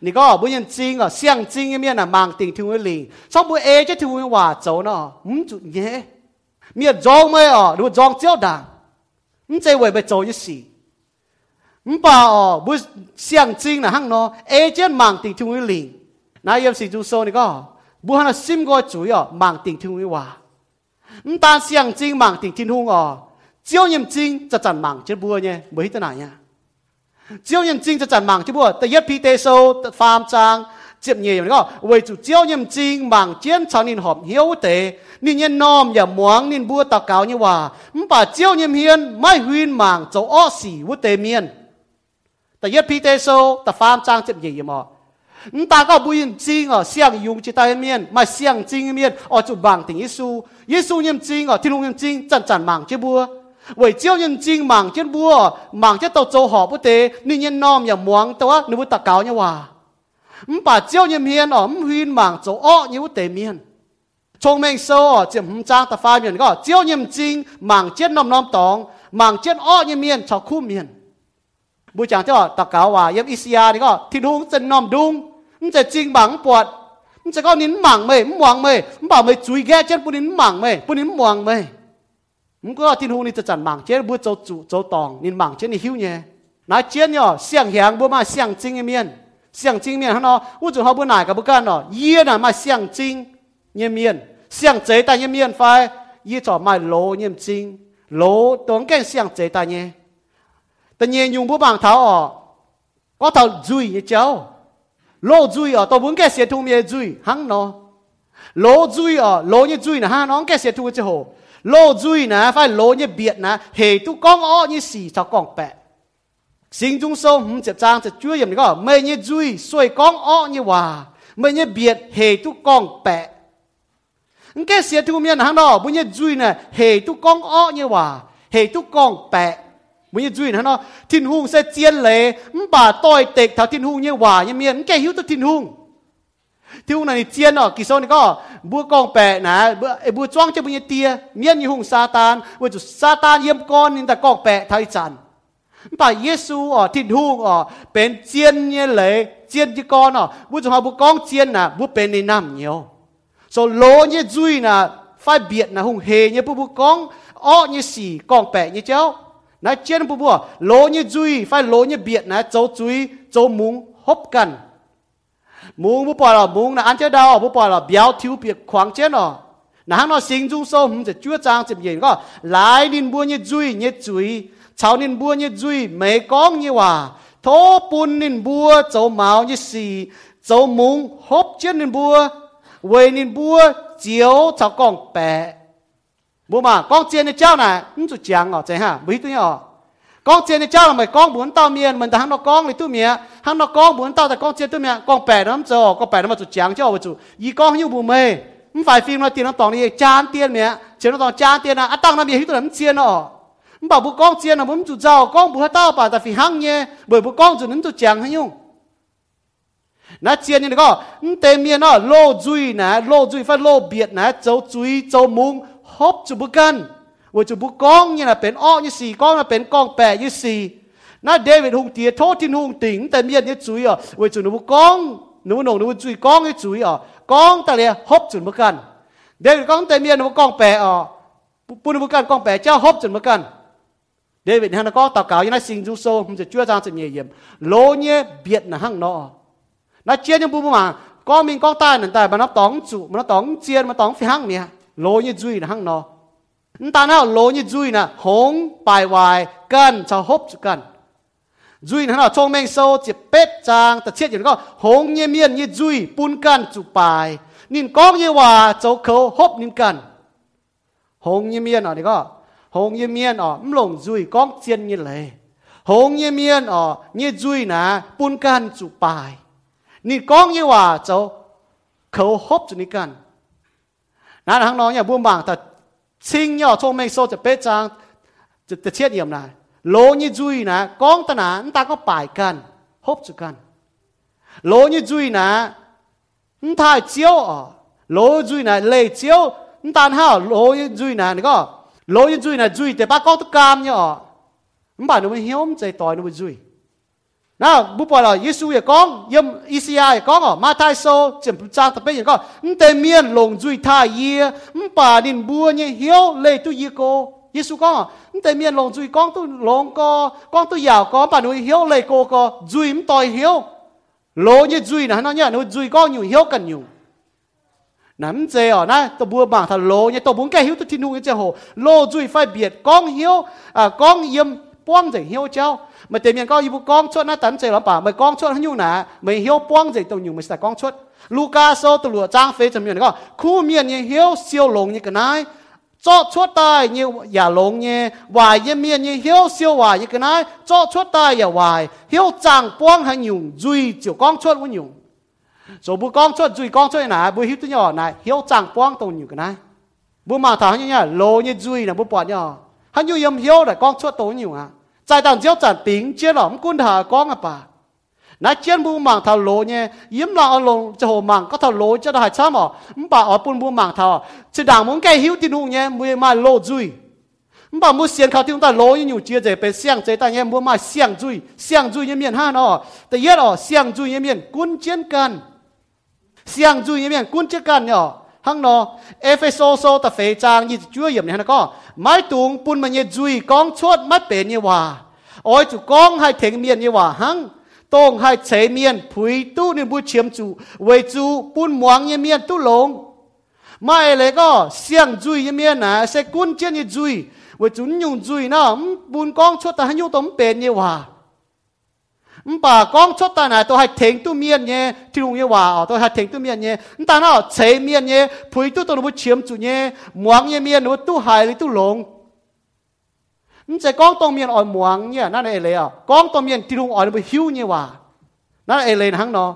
Nì có bố nhân chinh à, xiang chinh như miền là mảng tình thương với linh xong bố ê chứ thương với hòa cháu nó ừm chủ nhé miền dòng mê ở đúng dòng chiếu đảng 唔知為咪做一事，唔把哦，不象徵啦，行咯，而且盲定聽會靈，那有時就說你講，不可能心個主要盲定聽會話，唔但象徵盲定聽會哦，只要認真就真盲，只不過呢，唔會得難呀，只要認真就真盲，只不過第一批第數，第三章。chiếm nhiều nó vậy chủ chiếu nhầm chính bằng chiến sáng nên họp hiếu tế. Nên nhân nom và muang nên bua tà cáo như hòa. Bà chiếu nhầm hiền mai huyên mạng cháu ọ xỉ vô tế miên. Ta yết pi tế sâu ta pham trang chiếm nhiều mà. Ta có bùi yên chính ở xiang yung chỉ tay miên, mà xiang chính miên, ở chủ bằng tình Giêsu Giêsu nhầm chính ở thiên lung nhầm chính chẳng chẳng màng chế bua. Vậy chiếu nhầm chính màng trên bua màng trên tàu châu họp bút tế, nên nhân nom và muang tàu nên bút tà cáo như hòa. 唔把招念面哦，唔去忙做哦，你不得面。聪明โซ่จะ唔จ้างตะฟ้าเมียนก็เจ้ายิมจริงหมั่งเจ็ดน้อมน้อมตองหมั่งเจ็ดอ้อยิมเมียนชาวคู่เมียนบูจางเจ้าตะเกาว่าเยี่ยมอิสยานี่ก็ที่ดุงจะน้อมดุงมันจะจริงบังปวดมันจะก็นิ้นหมั่งไหมมันหวังไหมมันบอกไม่จุยแก่เจ็ดปุ่นิ้นหมั่งไหมปุ่นิ้นหวังไหมมันก็ที่หูนี่จะจันหมั่งเจ็ดบัวโจจุโจตองนิ้นหมั่งเจ็ดนี่หิวเนี่ยนายเจ็ดเนี่ยเสียงแหงบัวมาเสียงจริงเมียน 相精面，看到我只好不哪个不干了，耶呐卖相精面面，相贼但面面发，耶找卖楼面精楼懂干相贼但耶，但耶用不 bằng tháo ở, có tháo duy như cháu, lô duy ở, tôi muốn cái xe thu mía duy hăng nó, lô duy ở, lô như duy là ha nó cái xe thu chứ hồ, lô duy nè phải lô như biệt nè, hệ tu con ó như xì sao con sinh chúng sâu hùng chập trang chập chúa yểm có mấy như duy xuôi con ó như hòa. Mấy như biệt hề tu con bẹ cái xe thu miên hàng đó bây như duy nè, hề tu con ó như hòa. Hề tu con bẹ bây như duy nè, nó thiên hùng sẽ chiến lệ. Bà tôi tịch thảo thiên hùng như hòa như miên. Cái hiếu tu thiên hùng thiên hùng này chiến ở kỳ sau này có bữa con bẹ nè bữa bữa choang cho bây như tia. Miên như hùng sa tan bữa chú sa tan yếm con nên ta con bẹ thay chăn bà Giêsu ở thịt hung ở bên chiên như lệ, chiên như con ở. Bố chúng họ bố con chiên là bố bên này nằm nhiều. So lỗ như duy là phải biệt là hung hề như bố bố con ó như xì con bẻ như cháu nó chiên bố bố lỗ như duy phải lỗ như biệt là cháu duy cháu múng hấp cần múng bố bỏ là múng là ăn chơi đau, bố bỏ là béo thiếu biệt khoáng chết ở nãng nó sinh dung sâu hùng sẽ chúa trang chụp gì có. Lái đi mua như duy như duy cháu nín bua như duy mấy con như hòa. Thô bùn nín bua, cháu máu như xì cháu mung hấp chết nín bua. Quê nín bua, chiếu, cháu con bè bố mà, con chiên này cháu này cũng chú chàng ở chạy ha mấy tuổi nhỏ con chiên này cháu là mày con muốn tao miền mình ta hắn nó con thì tôi miệng. Hắn nó con muốn tao thì con chiên tôi miệng. Con bè nó không cho con bè nó mà chú chàng cho mà chịu y con như bù mê. Không phải phim nó tiền nó tỏng đi chán tiền à. à, miệng. Chỉ nó tỏng chán tiền à. Tăng nó miệng hít tôi làm chiên nó bảo bố con chiên là muốn chịu giàu con bố tao bảo ta phải hăng nhé bởi bố con chịu nó chịu chẳng hay nhung nó chiên như nó có tên miệng nó lô duy nè lô duy phải lô biệt nè châu duy châu mung ฮบจุบุกันว่าจุบุกองเนี่ยนะเป็นอ้อยี่สี่กองนะเป็นกองแปดยี่สี่นะเดวิดหุงเตียโทษที่หุงติงแต่เมียนยี่จุยอ่ะว่าจุนุบุกองหนูหนงหนูจุยกองยี่จุยอ่ะกองแต่เลยฮบจุบุกัน David hắn có tàu cáo yana sinh du so hôm giờ chưa ra sự nhẹ yếm lô nhé biệt là hăng nọ. Nó chia những bùm mà, có mình, có tai nè tai mà nó tóng chủ mà nó tóng chiên, mà tóng phi hăng nè. Lô như duy là hăng nọ. Ta nào lô như duy là hống, bài hoài, cần, cho hốp cho cần. Duy nó là trong men sâu chỉ bếp trang, ta chết gì nó hống như miên như duy bún cần chủ bài. Nên có như hòa cháu khấu, hốp nên cần. Hống như miên ở đấy có หงเยเมียนอ๋อไม่หลงจุยก้องเจียนนี่เลยหงเยเมียนอ๋อเนี่ยจุยนะปุ่นกันจุปายนี่ก้องยี่ว่าเจ้าเขาฮบจุนี่กันนั้นทั้งน้องอย่าบุ่มบางแต่ชิงย่อช่วงไม่โซจะเป๊ะจังจะจะเชียดเยี่ยมนะโลนี่จุยนะก้องตนานตาก็ปายกันฮบจุกันโลนี่จุยนะถ่ายเจียวอ๋อโลจุยนะเลยเจียวตานห้าโลยจุยนะนี่ก็ lối như duy này duy để bác có tất cam nhở? Không phải nó mới hiếu chạy tỏi nó mới duy nào, bố bảo là Giêsu ấy con yếm Isia ấy con ở Ma Thái số chìm trang tập bên con không thể miên lòng duy tha ye không phải nên bùa như hiếu lệ tu ye cô. Giêsu con không thể miên lòng duy con tôi lòng co, con tôi giàu có bà nuôi hiếu lệ cô co. Duy không tội hiếu. Lối như duy này nó nhỉ nó duy con nhiều, hiếu cần nhiều nắm dê ở na tôi bua bảng thằng lô nhé. Tôi muốn cái hiếu tôi tin hùng cái hồ lô duy phải biệt, con hiếu à con yếm buông dậy hiếu cháu. Mà tiền miền có ibu con chốt na tấn dê lắm bà. Mà con chốt hắn nhu nà mày hiếu buông dậy tôi nhung mày sẽ con chốt Luca số tôi lừa trang phế cho miền có khu miền như hiếu siêu lồng như cái này cho chốt tai như giả lồng như vài như miền như hiếu siêu vài như cái này cho chốt tai giả vài hiếu trang buông hay nhung duy chiều con chốt với nhung so bu con chốt duy con chốt này bu hiếu tu nhỏ này hiếu chẳng quang tông nhiều cái này bu mà thảo như nhá lô như duy là bu bỏ nhỏ. Hắn như yếm hiếu là con chốt tổ nhiều à. Tại tàng diếu chẳng tính chia lỏng quân thả con à bà. Nãy chiến bu mảng thảo lô nhé, yếm là ở lồng cho hồ mảng có thảo lô cho đại sao mà bà ở bên bu mảng thảo, chỉ đảng muốn cái hiếu tin hùng nhé mười mà lô duy bà mua xiên khảo chúng ta lô như nhiều chia rẽ bên xiang chế ta em mua mà xiang duy xiang duy như miền ha nó แต่ yết ở xiang duy như miền quân chiến cần siang chu yemen kun che kan yo hang no efeso so ta fe chang yi chu yem ne han ko mai tung pun ma ye zui kong chot ma pe ni wa oi chu kong hai theng mien ni wa hang tông hai chế miên phui tu nên bu chiếm chu, về chu bún muang như miên tu lông. Mai lấy có xiang duy như miên à sẽ cuốn chiến như duy về chủ nhung duy nó bún con chốt ta hay nhung tấm bền như hòa bà con cho ta này, tôi hay thèm tu miên nhé. Tiêu như hòa ờ, tôi hay thèm tu miên nhé. Ta nào chế miên nhé phơi tu tôi nó chiếm chủ nhé. Muang như miên, nó tu hại lấy tu lồng chế con tông miên ở muang nhé, nó này lấy à. Con tông miên tiêu ở nó hiu như hòa nó này lấy hăng nó.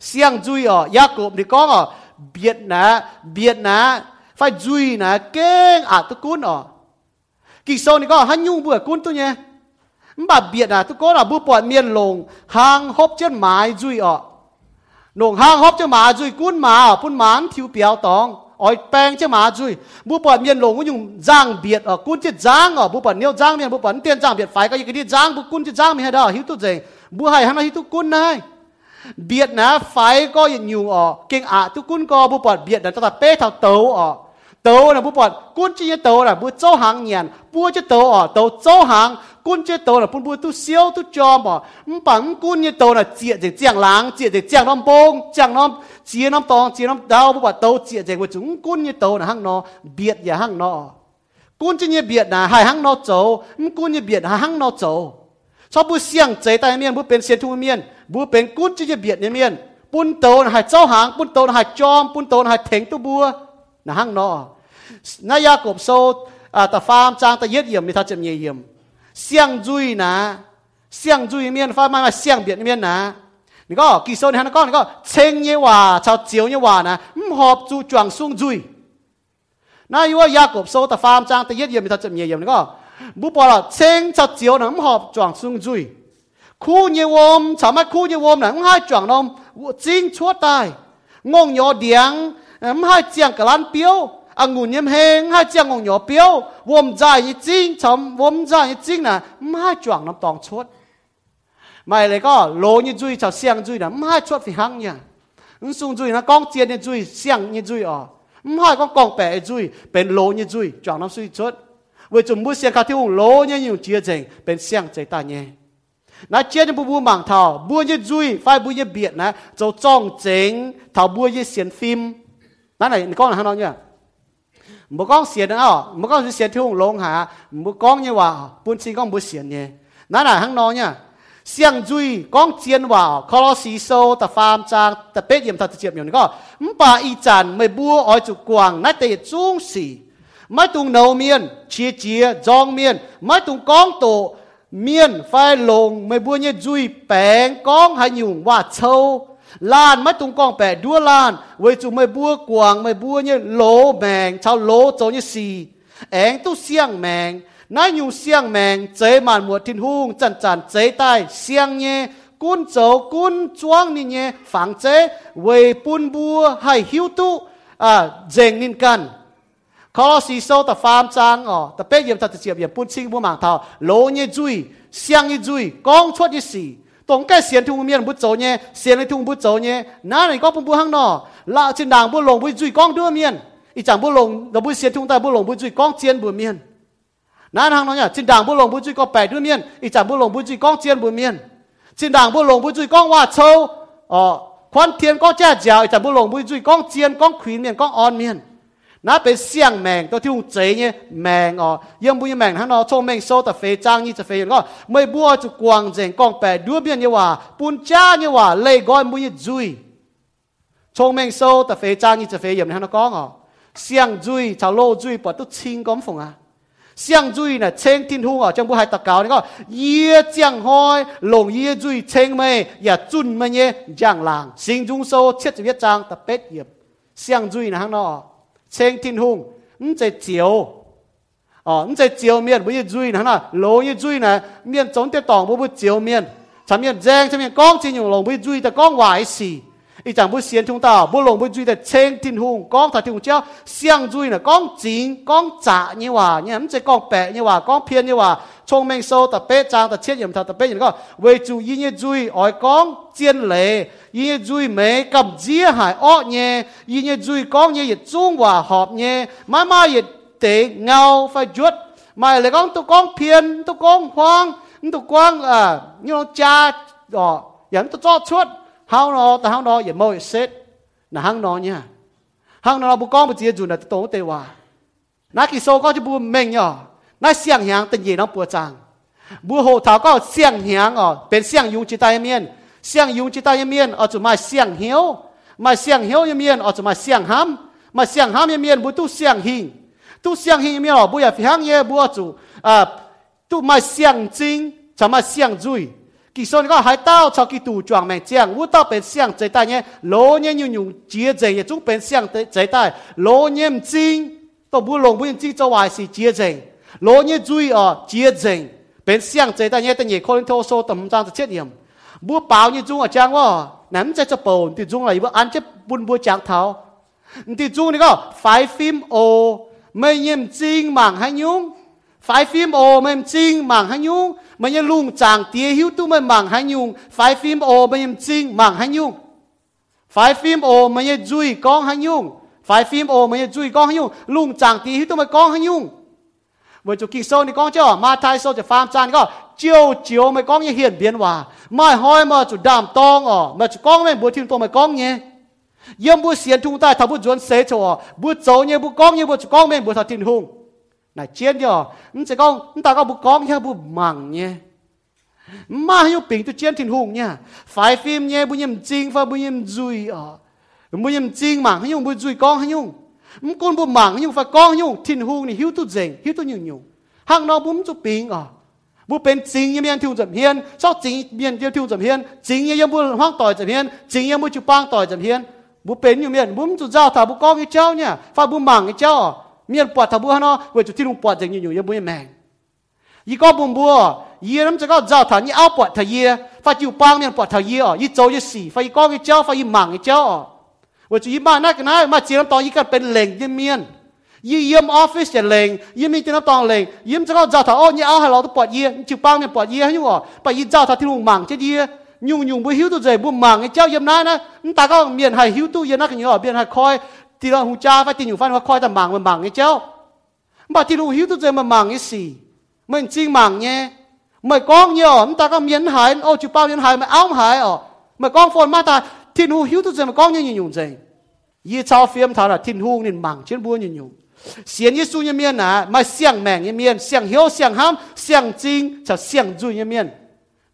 Xiang duy ở ờ, Jacob thì con ờ, ở biệt nè biệt nè phải duy nè keng à tu cún ở kỳ sau này con hắn nhung bữa cún tu nhé bà biệt à tôi có là bữa bọn miền lồng hàng hộp trên mái duy ọ lồng hàng hộp trên mái duy cuốn mà phun mán thiếu béo tòng. Bèng peng mái ma chui bọt miên lồng có dùng giang biệt ở cuốn chết giang ở. Bu bọt nếu giang miên bu bọt tiền giang biệt. Phải cái cái giang bu cuốn chết giang đó, hiểu tôi gì, je hay hắn nói hiểu tôi cuốn này. Biệt nè phải có nhiều ở. Kinh à tôi cuốn có bu biệt là tôi ta pe thao tấu ở tàu là bút bọt cuốn chia tàu là bút châu hàng nhàn. Bút chỉ tàu ở tàu châu hàng Quân chỉ tàu là bút bút tu siêu tu cho mà. Không bằng Quân như tàu là chia chỉ giang láng chia chỉ giang năm bông giang năm chỉ năm tòng chỉ năm đau. Bút bọt tàu chỉ để của chúng. Cuốn chia tàu là hang nó biệt và hang nó cuốn chia biệt là hai hang nó châu cuốn chia biệt là hang nó châu cho bút xiang chế tai miên, bút bên xiên thu miên. Bút bên cuốn chia biệt miên. Bút tàu là hai châu hàng bút tàu là hai chom bút tàu là hai thèn tu bua na hang no na Jacob so à ta farm chang ta yết yểm mi tha chậm nhẹ yểm. Xiang duy na xiang duy miên farm mai xiang biệt miên na ni có kỳ số này nó có ni có cheng như hòa chào chiếu như hòa na hợp chu chuang sung duy na yêu Jacob so ta farm chang ta yết yểm mi tha chậm nhẹ yểm ni có. Bu bỏ là chênh chào chiếu na hợp chuang sung duy khu như wom chả mắt khu như wom na hai chuang ông, chính chúa tài, ngon nhỏ điang hai chiang cái lan biếu anh à, ngủ nhầm heng hai chiang ngủ nhỏ biếu vôm dài như chính chấm vôm dài như chính là hai chuang nằm tòng chốt mày lại có lô như duy chào xiang duy là hai chốt phải hăng nhỉ ứng sung duy nó con chiên như duy xiang như duy ở ờ. hai con con bẻ duy bên lô như duy chuang nằm suy chốt với chúng mua xiang cả thiếu lô như nhiều chia chừng bên xiang chạy ta nhé nó chết bu bu mảng thảo, bua như duy phai bua như biệt nè. Cháu trong chính thảo bua như xiên phim. นั่นแหละก้อนฮานอนเนี่ยบ่ก้องเสียนะอ๋อบ่ก้องเสียที่หงลงหาบ่ก้องเนี่ยว่าปุ่นซิงก้องบ่เสียเนี่ยนั่นแหละฮานอนเนี่ยเสียงจุยก้องเจียนว่าคอลสีโซตะฟามจางตะเป็ดเยี่ยมตะเจียบอยู่นี่ก็มป่าอีจันไม่บัวอ้อยจุกวางนั่นแต่จุ้งสีไม่ตุงเนาเมียนเชียเจียจองเมียนไม่ตุงก้องโตเมียนไฟลงไม่บัวเนี่ยจุยแปงก้องหายุงว่าเชา lan mất tung con bè đua lan với chủ mày bua quàng mày bua như lỗ mèng chao lỗ cho như xì én tu xiang mèng nãy nhu xiang mèng chế màn mùa thiên hung chăn chăn chế tai xiang nhé cún dấu cún chuang ni nhé phẳng chế với bún bua hay hiu tu à dèng nín căn เขาสีโซแต่ฟาร์มจางอ๋อแต่เป๊ะเยี่ยมตัดเจียบเยี่ยมปุ่นชิงบัวหมางเทาโลเนี่ยจุยเสียงเนี่ยจุยกองชวดยี่สี่ตรงแก่เสียนทุ่งเมียนบุโจเนี่ยเสียนในทุ่งบุโจเนี่ยน้าในก็ปุ่นบุหังนอละจินด่างบุลงบุจุยกองด้วยเมียนอีจังบุลงเราบุเสียนทุ่งใต้บุลงบุจุยกองเจีย tổng cái xiên thung miên bút dấu nhé, xiên lấy thung bút dấu nhé. Nã này, có bút bút hăng nọ. Lạ trên đàng bút lồng bút duy con đưa miên ít chẳng bút lồng đó bút xiên thung ta, bút lồng bút duy con chiên bút miên nã hăng nọ nhỉ trên đàng bút lồng bút duy con bẻ đưa miên ít chẳng bút lồng bút duy con chiên bút miên trên đàng bút lồng bút duy con hòa châu ờ khoan thiên có cha giáo ít chẳng bút lồng bút duy con chiên, con quý miên con on miên miền nó bị xiang mèng, tôi thiếu chế nhé, mèng ờ yếm bu mèng, hắn nó cho mèng sâu tập phê trang như tập phê nó mới bua chú quang dền con bè đua biên như hòa bún cha như hòa lê gọi bu như duy cho mèng sâu tập phê trang như tập phê yếm hắn nó có ngọ. Xiang duy chào lô duy bỏ tôi xin con phồng à. Xiang duy là chen thiên hung ở trong bu hai tạc cáo nó yê giang hoi lồng yê duy chen mê ya chun mê nhé giang làng. Sinh dung sâu chết chữ viết trang tập bết yếm. Xiang duy là hắn nó chen thiên hùng ứng chạy chiều ờ ứng chạy chiều miền bây giờ duy là hắn nó lô yê duy là miền chống tiêu tỏng bu bu chiều miền chẳng miền giang chẳng miền con chỉ dùng lồng bu duy ta con hoài xì. 一张不先通到，不龙不追的青天红，讲他听叫相追呢，讲钱讲杂你话，你唔只讲白你话，讲偏你话，聪明收特别张特切人特特别人个，为主因一追爱讲尖利，因一追美及只系恶嘢，因一追讲嘢亦中华学嘢，妈妈亦地牛发绝，咪嚟讲都讲偏，都讲荒，都讲啊，你讲渣哦，人都做出。hang nó ta hang nó ye mo set. Na hang nó nha hang nó bu con bu chia ju na to te wa. Na ki so ko ju bu meng yo na xiang yang ten ye nó bùa chang. Bu hồ thảo có xiang yang ở bên xiang yung chi tai miên xiang yung chi tai miên ở chỗ mai xiang hiếu mai xiang hiếu miên ở chỗ mai xiang ham. Mai xiang ham miên bu tu xiang hình tu xiang hình miên ở bu ya phi hang ye, bu ở chỗ à tu mai xiang chính chả mà xiang duy kỳ sơn có hai tao cho kỳ tù chuang mẹ chiang vũ tao bên xiang chế tài nhé lỗ nhé như nhung chia dày nhé chúng bên xiang chế tài lỗ nhé chính tôi bu lồng bu chính cho hoài xì chia dày lỗ nhé duy ở chia dày bên xiang chế tài nhé tên nhé con thô số tầm trang chết hiểm bu bảo như chúng ở trang quá nắm chế cho bồn thì chúng là bu ăn chế bun bu trang tháo thì chúng này có phải phim ô mấy nhé chính mảng hay nhung phải phim ô mấy chính mảng hay nhung มันยังลุงจางเตียหิวตู้มันหมางหายุงไฟฟิล์มโอมันยังจริงหมางหายุงไฟฟิล์มโอมันยังจุยกองหายุงไฟฟิล์มโอมันยังจุยกองหายุงลุงจางเตียหิวตู้มันกองหายุงเมื่อจุกิโซนี่กองเจ้ามาไทยโซจะฟาร์มจานก็เจียวเจียวไม่กองยังเหียนเบียนว่าไม่ห้อยมาจุดดามตองอ๋อมาจุกองไม่บัวทิมตัวไม่กองเนี่ยเยี่ยมบัวเสียนทุ่งใต้ทับบัวจวนเสฉอบัวโจเนี่ยบัวกองเนี่ยบัวจุกองไม่บัวทัดทินหุ่ง bữa chiến sẽ con ta có bút con nha bút mảng nhé. Mà hiểu bình tu chiến thiên hùng nha phải phim nhé bu nhầm chính và bu nhầm duy ờ. ở bu nhầm chính mảng hay bu duy con hay nhung con bu mặn hay phải con hay thiên hùng này hiểu tu dèn hiểu tu nhung nhung hàng nó bút tu bình ờ. ở bu bên chính như miền thiêu dầm hiên. Sau chính miền tiêu thiêu dầm hiên? Chính như bu hoang tỏi dầm hiên. Chính như bu chụp bang tỏi dầm hiên. Bu bên như miền bu tu giao thảo bu con cái cháu nha phải bu mảng cái cháu ờ. มีนปวดทับบัวเนาะเวจุที่ลุงปวดจะอยู่ยังบุญแมงยี่ก็บุญบัวยี่น้ำจะก็เจ้าฐานยี่เอาปวดทะเยฟ้าจิวปังมีนปวดทะเยอ๋อยี่โจยี่สี่ฟ้ายี่ก็ยี่เจ้าฟ้ายี่หมังยี่เจ้าเวจุยี่บ้านนักนะมาเจียน้ำตองยี่กันเป็นเหล่งยี่เมียนยี่เยี่ยมออฟฟิศจะเหล่งยี่มีเจียน้ำตองเหล่งยี่มจะก็เจ้าฐานอ๋อยี่เอาให้เราต้องปวดเยียจิวปังมีนปวดเยียให้ยุ่อ๋อไปยี่เจ้าฐานที่ลุงหมังจะเยียยุ่งยุ่งบุหิวตัวใจบุหมังยี่เจ้าเยี่ยมน้านะตาก็เมียนให้หิวตู้เยียนักอย่างอ๋อเมียนให้คอย thì là hùng cha phải tin nhủ phan hoa khoai tầm mảng mà mảng ấy chéo mà thì lù hiếu tôi chơi mà mảng ấy xì. Mình chi mảng nhé. Mày con nhớ ông ta có miến hải, ô chú bao miến hải mà áo hải ở. Mày con phồn mà ta, thì lù hiếu tôi chơi mà con nhớ nhìn nhung chơi yi chao phim thà là thiên hung nên mảng trên buôn nhìn nhung xiên yi su như miên à mà xiang mảng như miên, xiang hiếu, xiang ham, xiang chính chả xiang duy như miên.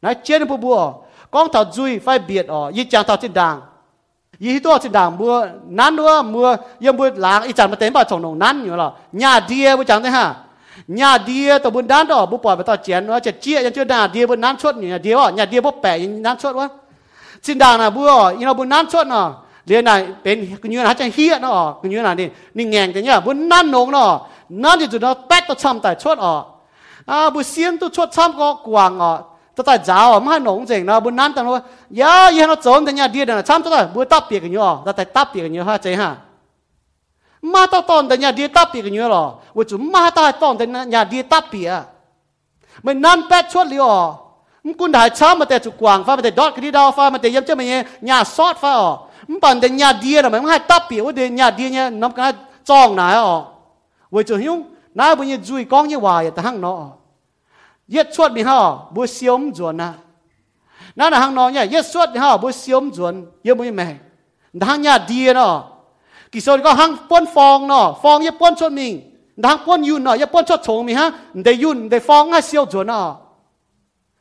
Nói trên bộ bùa con thảo duy phải biệt ở như chàng thảo trên đàng. ยี่ตัวสินด่างบัวนั้นด้วยมัวยังบัวหลางอีจันมาเต็มป่าชงนงนั้นอยู่หรอญาเดียบัวจังได้ฮะญาเดียตัวบุญด้านต่อบุปผาไปต่อเจียนว่าจะเจี๊ยยังเจอด่าเดียบุญนั้นชดอยู่เดียวญาเดียบุแปะยังนั้นชดวะสินด่างนะบัวอีเราบุญนั้นชดเนาะเรียนไหนเป็นกุญยนะจะเฮียเนาะกุญยนะนี่นี่แงงแต่เนี่ยบุญนั้นนงเนาะนั่นจุดเนาะแป๊ดตัวช้ำแต่ชดออกอ่าบุเสียนตัวชดช้ำก็กวางอะ tôi ta giáo mà hai nông dân nào bún nan ta nó giờ ya dạ, dạ, nó trốn thì nhà đi đàn chăm ta ta bữa tắp biệt nhau ta ta tắp biệt nhau ha chế ha. Mà ta tòn thì nhà đi tắp biệt nhau rồi wo chú mà ta tòn thì nhà đi tắp biệt mình nan pet chuột liò mình cũng đại chăm mà ta chú quảng pha mà ta đọt cái đi đào pha mà ta yếm chứ mình nhà sót pha ờ mình bản nhà đi là mình hai tắp biệt wo để nhà đi nha, nắm cái chong này à? ờ wo chú hiu na bây giờ duy con như hoài à, ta hăng nó yết chuột bị họ bố xiêm chuẩn à nó là hàng nó nhá yết chuột bị họ bố xiêm chuẩn yêu bố mẹ hàng nhà đi nó kỳ sau có hàng pon phong nó phong yết pon chuột mình hàng pon yun nó yết pon chuột chồng mình ha. Để yun để phong hay xiêu chuẩn nó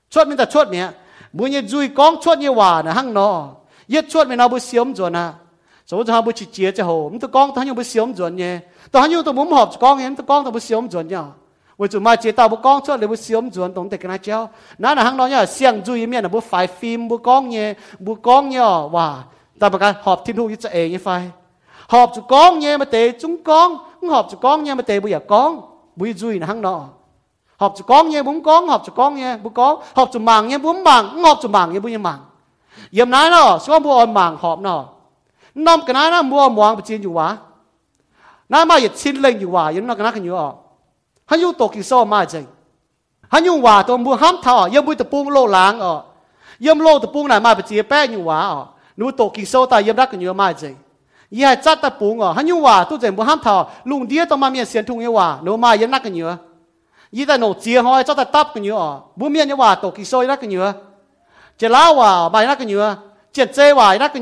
chuột mình ta chuột mình bố nhớ duy con chuột như hòa nè, hàng nó Yết chuột mình nó bố xiêm chuẩn à số cho bố chỉ chia cho hồ. Tôi con thằng như bố xiêm chuẩn nhé tao như tôi muốn họp con em tôi con tao bố xiêm chuẩn nhá ฮะได้ยุนได้ฟองง่ายเสียวจวนเนาะชดมันแต่ชดเนี่ยบุญเยจุยกองชดเยว่านะหังเนาะเยชดไม่นาบุเสียมจวนนะสมมติฮะบุชิเจียจะโหมันตะกองทั้งยังบุเสียมจวนเนี่ยตอนยังตัวมุมหอบกองเห็นตะกองตัวบุเสียมจวนเนี่ย 为主嘛接到不讲出来不小转懂得跟他教，那那行当呀相注意面的不快 film 不讲嘢不讲嘢哇，但不กันหอบทิ้งหูยิ่งจะเองยี่ไฟหอบจุกองเนี่ยมาเตะจุงกองหอบจุกองเนี่ยมาเตะบุอยากกองบุยจุยนะหังนอหอบจุกองเนี่ยบุ้มกองหอบจุกองเนี่ยบุกองหอบจุมังเนี่ยบุ้มมังหอบจุมังเนี่ยบุยมังเยี่ยมนายเนาะช่วงบัวมังหอบเนาะน้อมกันนายนะบัวมวงไปจีนอยู่วะน้ามาอย่าชิ้นเล่งอยู่วะยังนอกกันนักกันอยู่อ่ะ hắn yêu tổ kỳ so mà gì, hắn yêu hòa tổ mua hám thảo yếm bui tập bung lô láng ở yếm lô tập bung này mà bị chia bé như hòa ở nu tổ kỳ so ta yếm đắc cái nhiều mà gì, yi hai chát tập bung ở hắn yêu hòa tu chừng mua hám thảo lùng đĩa tao mà miệng xiên thùng yêu hòa nu mà yếm đắc cái nhiều yi ta nổ chia hỏi cho ta tấp cái nhiều ở bún miệng như hòa tổ kỳ sâu đắc cái nhiều chỉ lá hòa mà đắc cái nhiều chỉ chê hòa đắc cái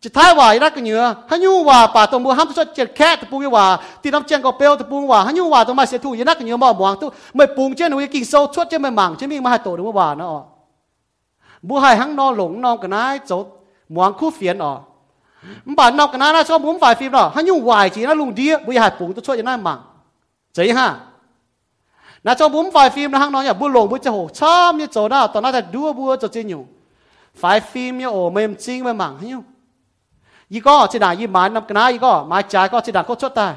chỉ thái hòa ra cái nhựa hắn nhu hòa bà tông bùa hắn xuất chết khét tụ bùi hòa. Thì năm chân có bèo tụ bùi hòa. Hắn nhu hòa tông mai sẽ thu yên cái nhựa mò mỏng tụ. Mày bùng trên núi kinh sâu xuất trên mày mảng trên mình mà hai tổ đúng không bà nó? Bùa hai hắn no lủng no cái nái chỗ mỏng khu phiền ọ bà nó cái nái nó cho muốn vài phim đó. Hắn nhu hoài chỉ nó lùng đi bùi hai bùng tụ xuất trên mảng. Chỉ ha nó cho muốn vài phim nó hắn nói nhà bùa lủng bùa chơi hồ chăm như chỗ nào tao nó là đua bùa cho chơi nhiều vài phim như ổ mềm chinh mày mảng hắn nhu 一个即那一买那那一个买家个即那个出代，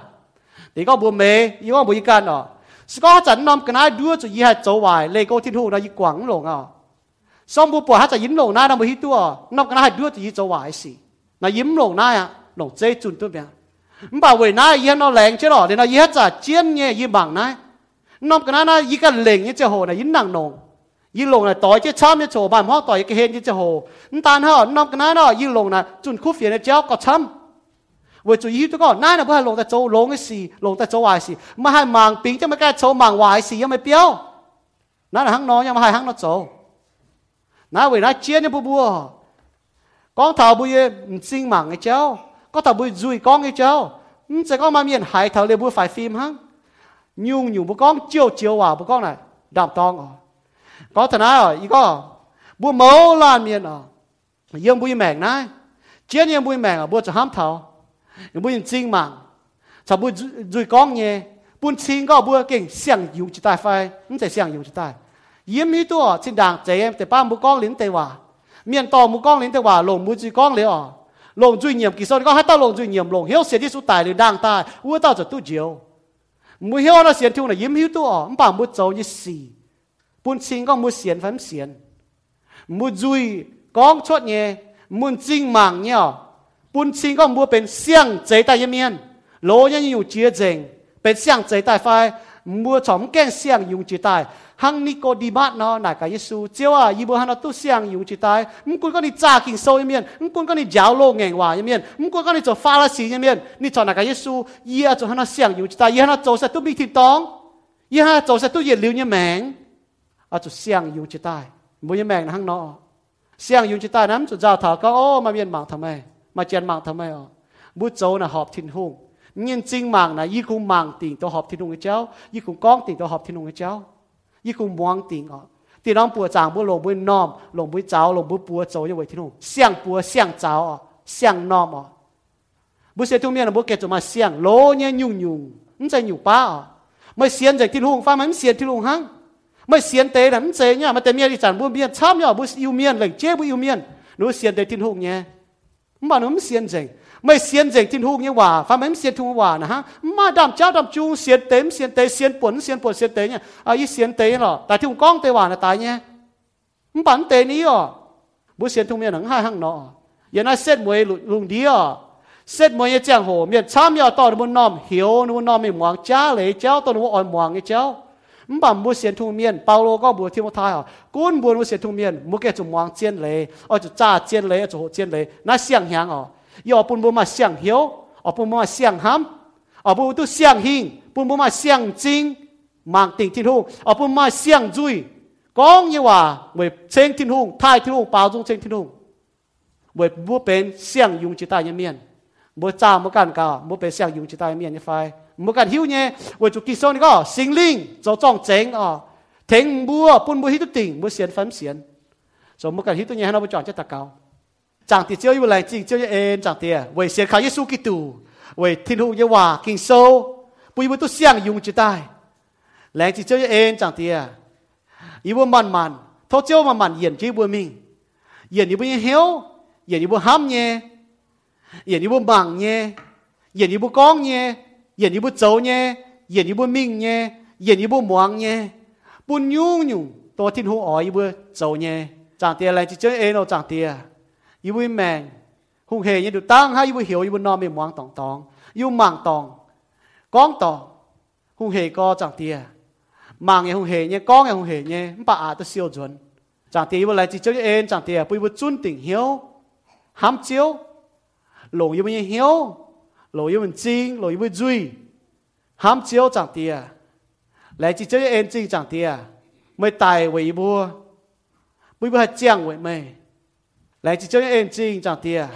第个不美，一个不一干哦。是个阵那个那多就一下走歪，那个天后那一广龙啊，上不不还在引龙那那么许多，那个那还多就一走歪是，那引龙那呀，龙最准对边。唔把为那一下那靓些咯，然后一下就尖呢一忙呢，那个那那一个靓一只河呢，一能弄。 ย่าบัวหลงบัวจะโหชอบเนี่ยโจน่ะตอนนั้นแต่ดูบัวจะจริงอยู่ฝ่ายฟิล์มเนี่ยโอ้ไม่จริงไม่หมั่งฮันยูอีก็จะด่ายีหมานำกันนะอีก็มาจ่ายก็จะด่าก็ชดตายแต่ก็บัวเมย์อีก็บัวอีกันอ๋อสก็จันนำกันนะดูจะยี่ห้โจวายเลโก้ที่ถูกนะยีกวางลงอ๋อสมบูปวดฮัจะยิ้มลงหน้านะบัวฮิตัวนำกันนะดูจะยี่โจวายสินะยิ้มลงหน้าอ่ะลงเจจุนตัวเบียมันบ่าวเวน้ายี่นอแรงใช่หรอเดี๋ยวนะยี่จะเจียนเนี่ยยี่บังนะนำกันนะยี่กันเหล่งยี่จะโหนะยิ้มหนังนงยิ่งลงนะต่อยจะช้ำจะโฉบานพ่อต่อยก็เห็นจะโหนตาเฮาน้ำกันนะเนาะยิ่งลงนะจุนคู่เฟียนเจ้าก็ช้ำเวจุยี่ตัวก็น่านะเพื่อลงแต่โจลงไอ้สีลงแต่โจวายสีไม่ให้มังปิงจะไม่แก้โจมังวายสียังไม่เปี้ยวนั่นหังน้อยยังไม่ให้หังน้อโจน่าเวน่าเจียนเนี่ยบัวบัวกองเท่าบุยจริงมังไอ้เจ้าก็เท่าบุยจุยกองไอ้เจ้าจะก็มาเมียนหายเท่าเลยบัวฝ่ายฟิล์มฮังยุ่งอยู่บุกองเจียวเจียวว่าบุกองไหนดำตองอ๋อ có thằng nào ý có bố mẫu lan miền à yên bùi mèn này chiến yên bùi mèn à bố cho ham thảo yên bùi chính mạng cho bùi rủi con nhé bùi chính có bùi kinh xiang dùng chỉ tài phai không thể xiang dùng chỉ tài yếm hi tua trên đảng trẻ em để ba bùi con lính tây hòa miền to bùi con lính tây hòa lồng bùi rủi con liền à lồng rủi nhiệm kỳ sau có hai tao lồng rủi nhiệm lồng hiếu sẽ đi số tài liền đảng tài ua tao cho tu chiều mùi hiếu nó xiên thu là yếm hi tua không bằng bùi dầu như xì ปุ่นซิงก็มุเสียนฟันเสียนมุจุยกองชดเนี่ยมุนจิงหมังเนี่ยปุ่นซิงก็มัวเป็นเสียงใจใต้ยเมียนโลยังอยู่เจียเจงเป็นเสียงใจใต้ไฟมัวฉอมแก้งเสียงอยู่จีใต้หังนิโกดีมาเนาะนายกาเยซูเจ้าอีบัวฮันตุเสียงอยู่จีใต้มึงกุนก็นี่จ้ากินโซยเมียนมึงกุนก็นี่จ้าวโลงแงงว่าเมียนมึงกุนก็นี่จะฟาลาสีเมียนนี่จอนายกาเยซูเยี่ยจะฮันเสียงอยู่จีใต้เยี่ยฮันโจเสตุมีทิตองเยี่ยฮันโจเสตุเยี่ยลิวเนี่ยแมง อาจุเสียงยู่จิตใต้บุญแมงนะฮังนอเสียงยู่จิตใต้นั้นจุดเจ้าถาก็โอ้มาเมียนหมางทำไม มาเจียนหมางทำไมอ๋อบุโจน่ะหอบทิ้นหุ่งเงี้ยจริงหมางนะยี่คุงหมางติ่งตัวหอบทิ้นหุ่งเจ้ายี่คุงก้องติ่งตัวหอบทิ้นหุ่งเจ้ายี่คุงมวงติ่งอ๋อตีน้องปัวจางบุหลงบุน้อมหลงบุเจ้าหลงบุปัวโจยังไว้ทิ้นหุ่งเสียงปัวเสียงเจ้าอ๋อเสียงน้อมอ๋อบุเสียทุกเมียนะบุเกจะมาเสียงโลเนี่ยยุ่งยุ่งมันจะอยู่ป้าอ๋อไม่เสียนจากทิ้นหุ่งฟ้ามันเสียนทิ้นหุ่งหัง ไม่เสียนเตะนะมันเจเนี่ยมันแต่เมียดิฉันบุเมียนช้ำเนี่ยบุอิวเมียนเลยเจ๊บุอิวเมียนหนูเสียนเตะทิ้งหูเนี่ยมันบอกหนูมันเสียนเจงไม่เสียนเจงทิ้งหูเนี่ยว่าฟังมันเสียนทุ่งว่านะฮะมาดำเจ้าดำจูเสียนเต็มเสียนเตะเสียนปนเสียนปนเสียนเตะเนี่ยอายุเสียนเตะหรอแต่ที่หุงก้องเตะว่านะตายเนี่ยมันปันเตะนี้อ่ะบุเสียนทุ่งเมียหนังห้าห้างเนาะอย่างนั้นเส้นมวยลุงดีอ่ะเส้นมวยเจ้าโหเมียนช้ำยอต่อนุนน้อมเหียวนุนน้อมไม่หมวงจ้าเลยเจ้าตัวนุนอ่อนหมวงไอ้เจ้า 唔把冇先通面，保罗讲冇听冇他啊，根本冇先通面，冇嘅就望见你，我就炸见你，就见你，那想想哦，要不冇嘛想晓，哦不冇嘛想喊，哦不都想兴，不冇嘛想精，盲定天空，哦不嘛想追，讲嘢话为青天空，太天空，包中青天空，为冇变想用只大一面。 บ่จ้าบ่กันกาบ่ไปเสียงยุงจิตายเมียนไฟบ่กันหิวเนี่ยว่าจุกิโซนี่ก็สิงลิงเจ้าจ้องเจ๋งอะเถงบัวปุ่นบ่ฮิตุติงบ่เสียนฟันเสียนสมบ่กันหิตุเนี่ยเราบ่จอดจะตะเกาจางติเจียวอยู่แหลจริงเจียวเอ็นจางเตียเวยเสียนขาเยซูกิตูเวยทิ้นหูเยวากิงโซปุ่ยบ่ตุเสียงยุงจิตายแหลงจิเจียวเอ็นจางเตียอีบ่มันมันทอเจียวมันมันเย็นที่บ่มิงเย็นอีบ่เหี่ยวเย็นอีบ่ห้ำเนี่ย yên ý bố bằng nhé. Yên ý bố con nhé. Yên ý bố cháu nhé. Yên ý bố mình nhé. Yên ý bố muang nhé. Bố nhung nhung tổ thiên hùng ở ý bố cháu nhé. Chẳng tiền lại chỉ chơi ên đâu chẳng tiền ý bố mèn hùng hề như được tăng hay ý bố hiểu, ý bố non mình muang tòng tòng. Ý bố mang tòng, con tòng, hùng hề co chẳng tiền mang nghe hùng hề nhé con nghe hùng hề nhé bà à tôi siêu chuẩn. Chẳng thì vừa lại chỉ cho em chẳng thì bùi bùi chun tình hiếu ham chiếu lộ yêu mình hiếu. Lộ yêu mình chính lộ yêu mình duy. Ham chiếu chẳng tìa lẽ chỉ chơi em chính chẳng tìa mới tài với bùa. Bây giờ chẳng với mày lẽ chỉ chơi em chính chẳng tìa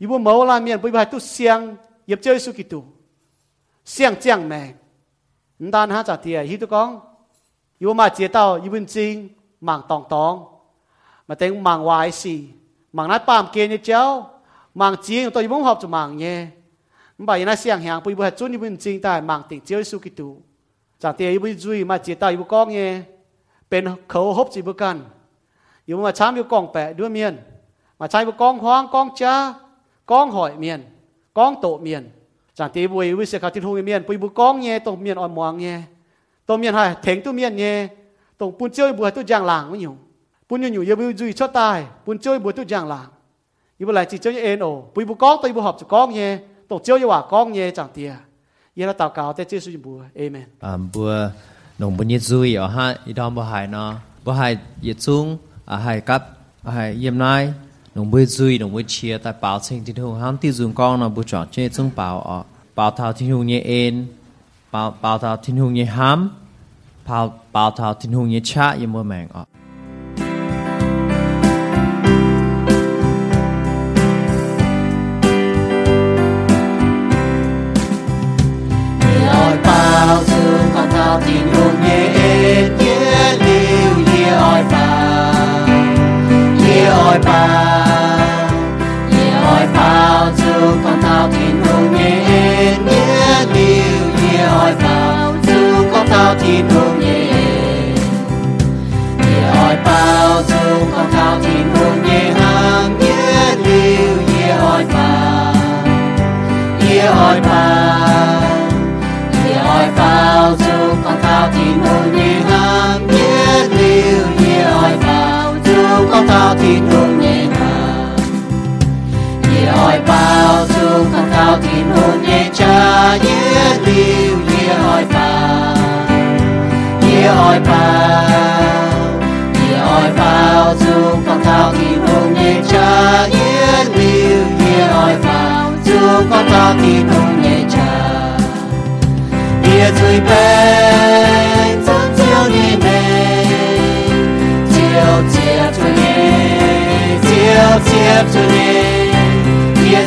bây giờ máu la miệng bây giờ tu xiang yếp chơi su kỳ tu xiang chẳng mày đàn hát chẳng tìa hi tu con. Yu mà chế tao yu mình chính mạng tòng tòng. Mà tiếng mạng hoài xì. Mạng nát bám kia như chéo มังจีงตัวยิ่งหอบจะมังเย่ม่นบอยังน่าเสียงแหงปุยบัดจุนยิ่งจริงแต่มังติงเจียวสุกิตูจากเตียยิ่งจุยมาเจียตายิ่งก้องเย่เป็นเขาหอบจีบกันอยู่มาช้ามีก้กองแปะด้วยเมียน มาใช้กองห้างกองจ้ากองหอยเมียนกองโตเมียนจากตีบุยวิเศษขาทิ้งหงเมียนปุยบุกองเย่ตรงเมียนอ่อนมองเย่ตรงเมียนห้เถงตัวเมียนเย่ตรงปุ่นเจ้ยบัวตัวจางหลังไม่อยู่ปุ่นอยู่อยู่เยอะวิจุยชดตายปุ่นเจ้าบัวตัวจางหลาง yêu vậy lại chỉ chơi ên ổ bùi bù con tôi bù học cho con nhé. Tổng chơi quả con nhé, chẳng tìa yên là tao cáo tế suy bùa. Amen. À bùa nông bùn nhiệt duy ở ha ít đom bùa hải nó bùa hải nhiệt xuống à hải cắt à hải yếm nai. Nông bùi duy nông bùi chia, tại bảo sinh thiên hùng ham tiêu dùng con nó bùa chọn chơi xuống bảo ở bảo thảo thiên hùng như ên bảo bảo thảo thiên hùng như ham bảo bảo thảo thiên hùng như cha yếm bùa mèn ở. Nhé bao nhé bao con thao thiên hùng nhé nhớ liu nhé hỏi bao dung con thao thiên hùng nhé nhé hỏi bao dung con thao thiên hùng nhé hàng nhớ liu nhé hỏi bao yếu hỏi bao. Con tin hùng nhé cha nhé lưu nhé hỏi bao nhé hỏi bao nhé hỏi bao dung con thao tin hùng nhé cha nhé lưu nhé hỏi bao dung con thao tin hùng nhé cha. Địa dưới bên dẫn chiếu đi mê. Chiếu chiếp cho nhé Chiếu chiếp cho nhé Địa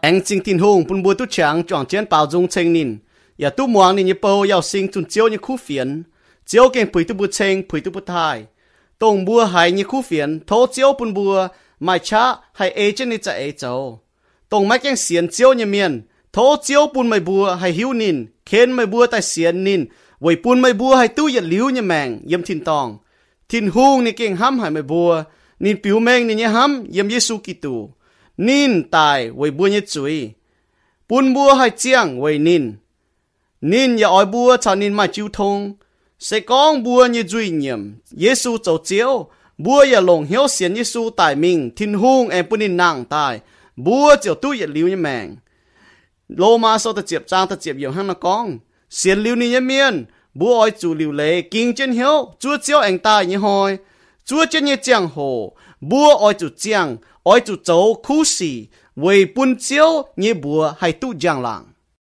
anh chính tin hùng bun bùi tu chẳng chọn chiến bao dung chênh nín. Ya tu muang nín bầu yao sinh, chun chiếu như khu phiền chiếu keng bùi tu bù chênh bùi tu bù thai. Tông bùa hải như khu phiền thô chiếu bùn bùa mai cha hải ê chân ní cha ê châu tông mai kênh xiên chiếu như miền. Thô chiếu bùn mai bùa hải hiu nín. Khen mai bùa tai xiên nín. Vậy bùn mai bùa hải tu yết liu như mèng yếm thiên tòng. Thiên hùng ní kinh hâm hải mai bùa nín biểu mèng nín như hâm, yếm Giêsu Kitô. Nín tài với bùa như chuối bùn bùa hải chiang với nín. Nín ya oi bùa cho nín mai chiu thông sẽ có bùa như duy nhiệm Giêsu châu chiếu. Bùa ya lòng hiếu xiên Giêsu tài mình, thiên hùng em bùn nín nàng tài. Bùa chiều tu yết liu như mèng lô ma so ta chiệp trang, ta chiệp yêu hăng nó con. Xiên liu ni như miên. Bùa oi chủ liu lệ kinh chân hiếu. Chúa chiếu anh ta như hồi chúa chân như chàng hồ. Bùa oi chủ chàng oi chủ châu khu sĩ vì bún chiếu như bùa hay tu giang lạng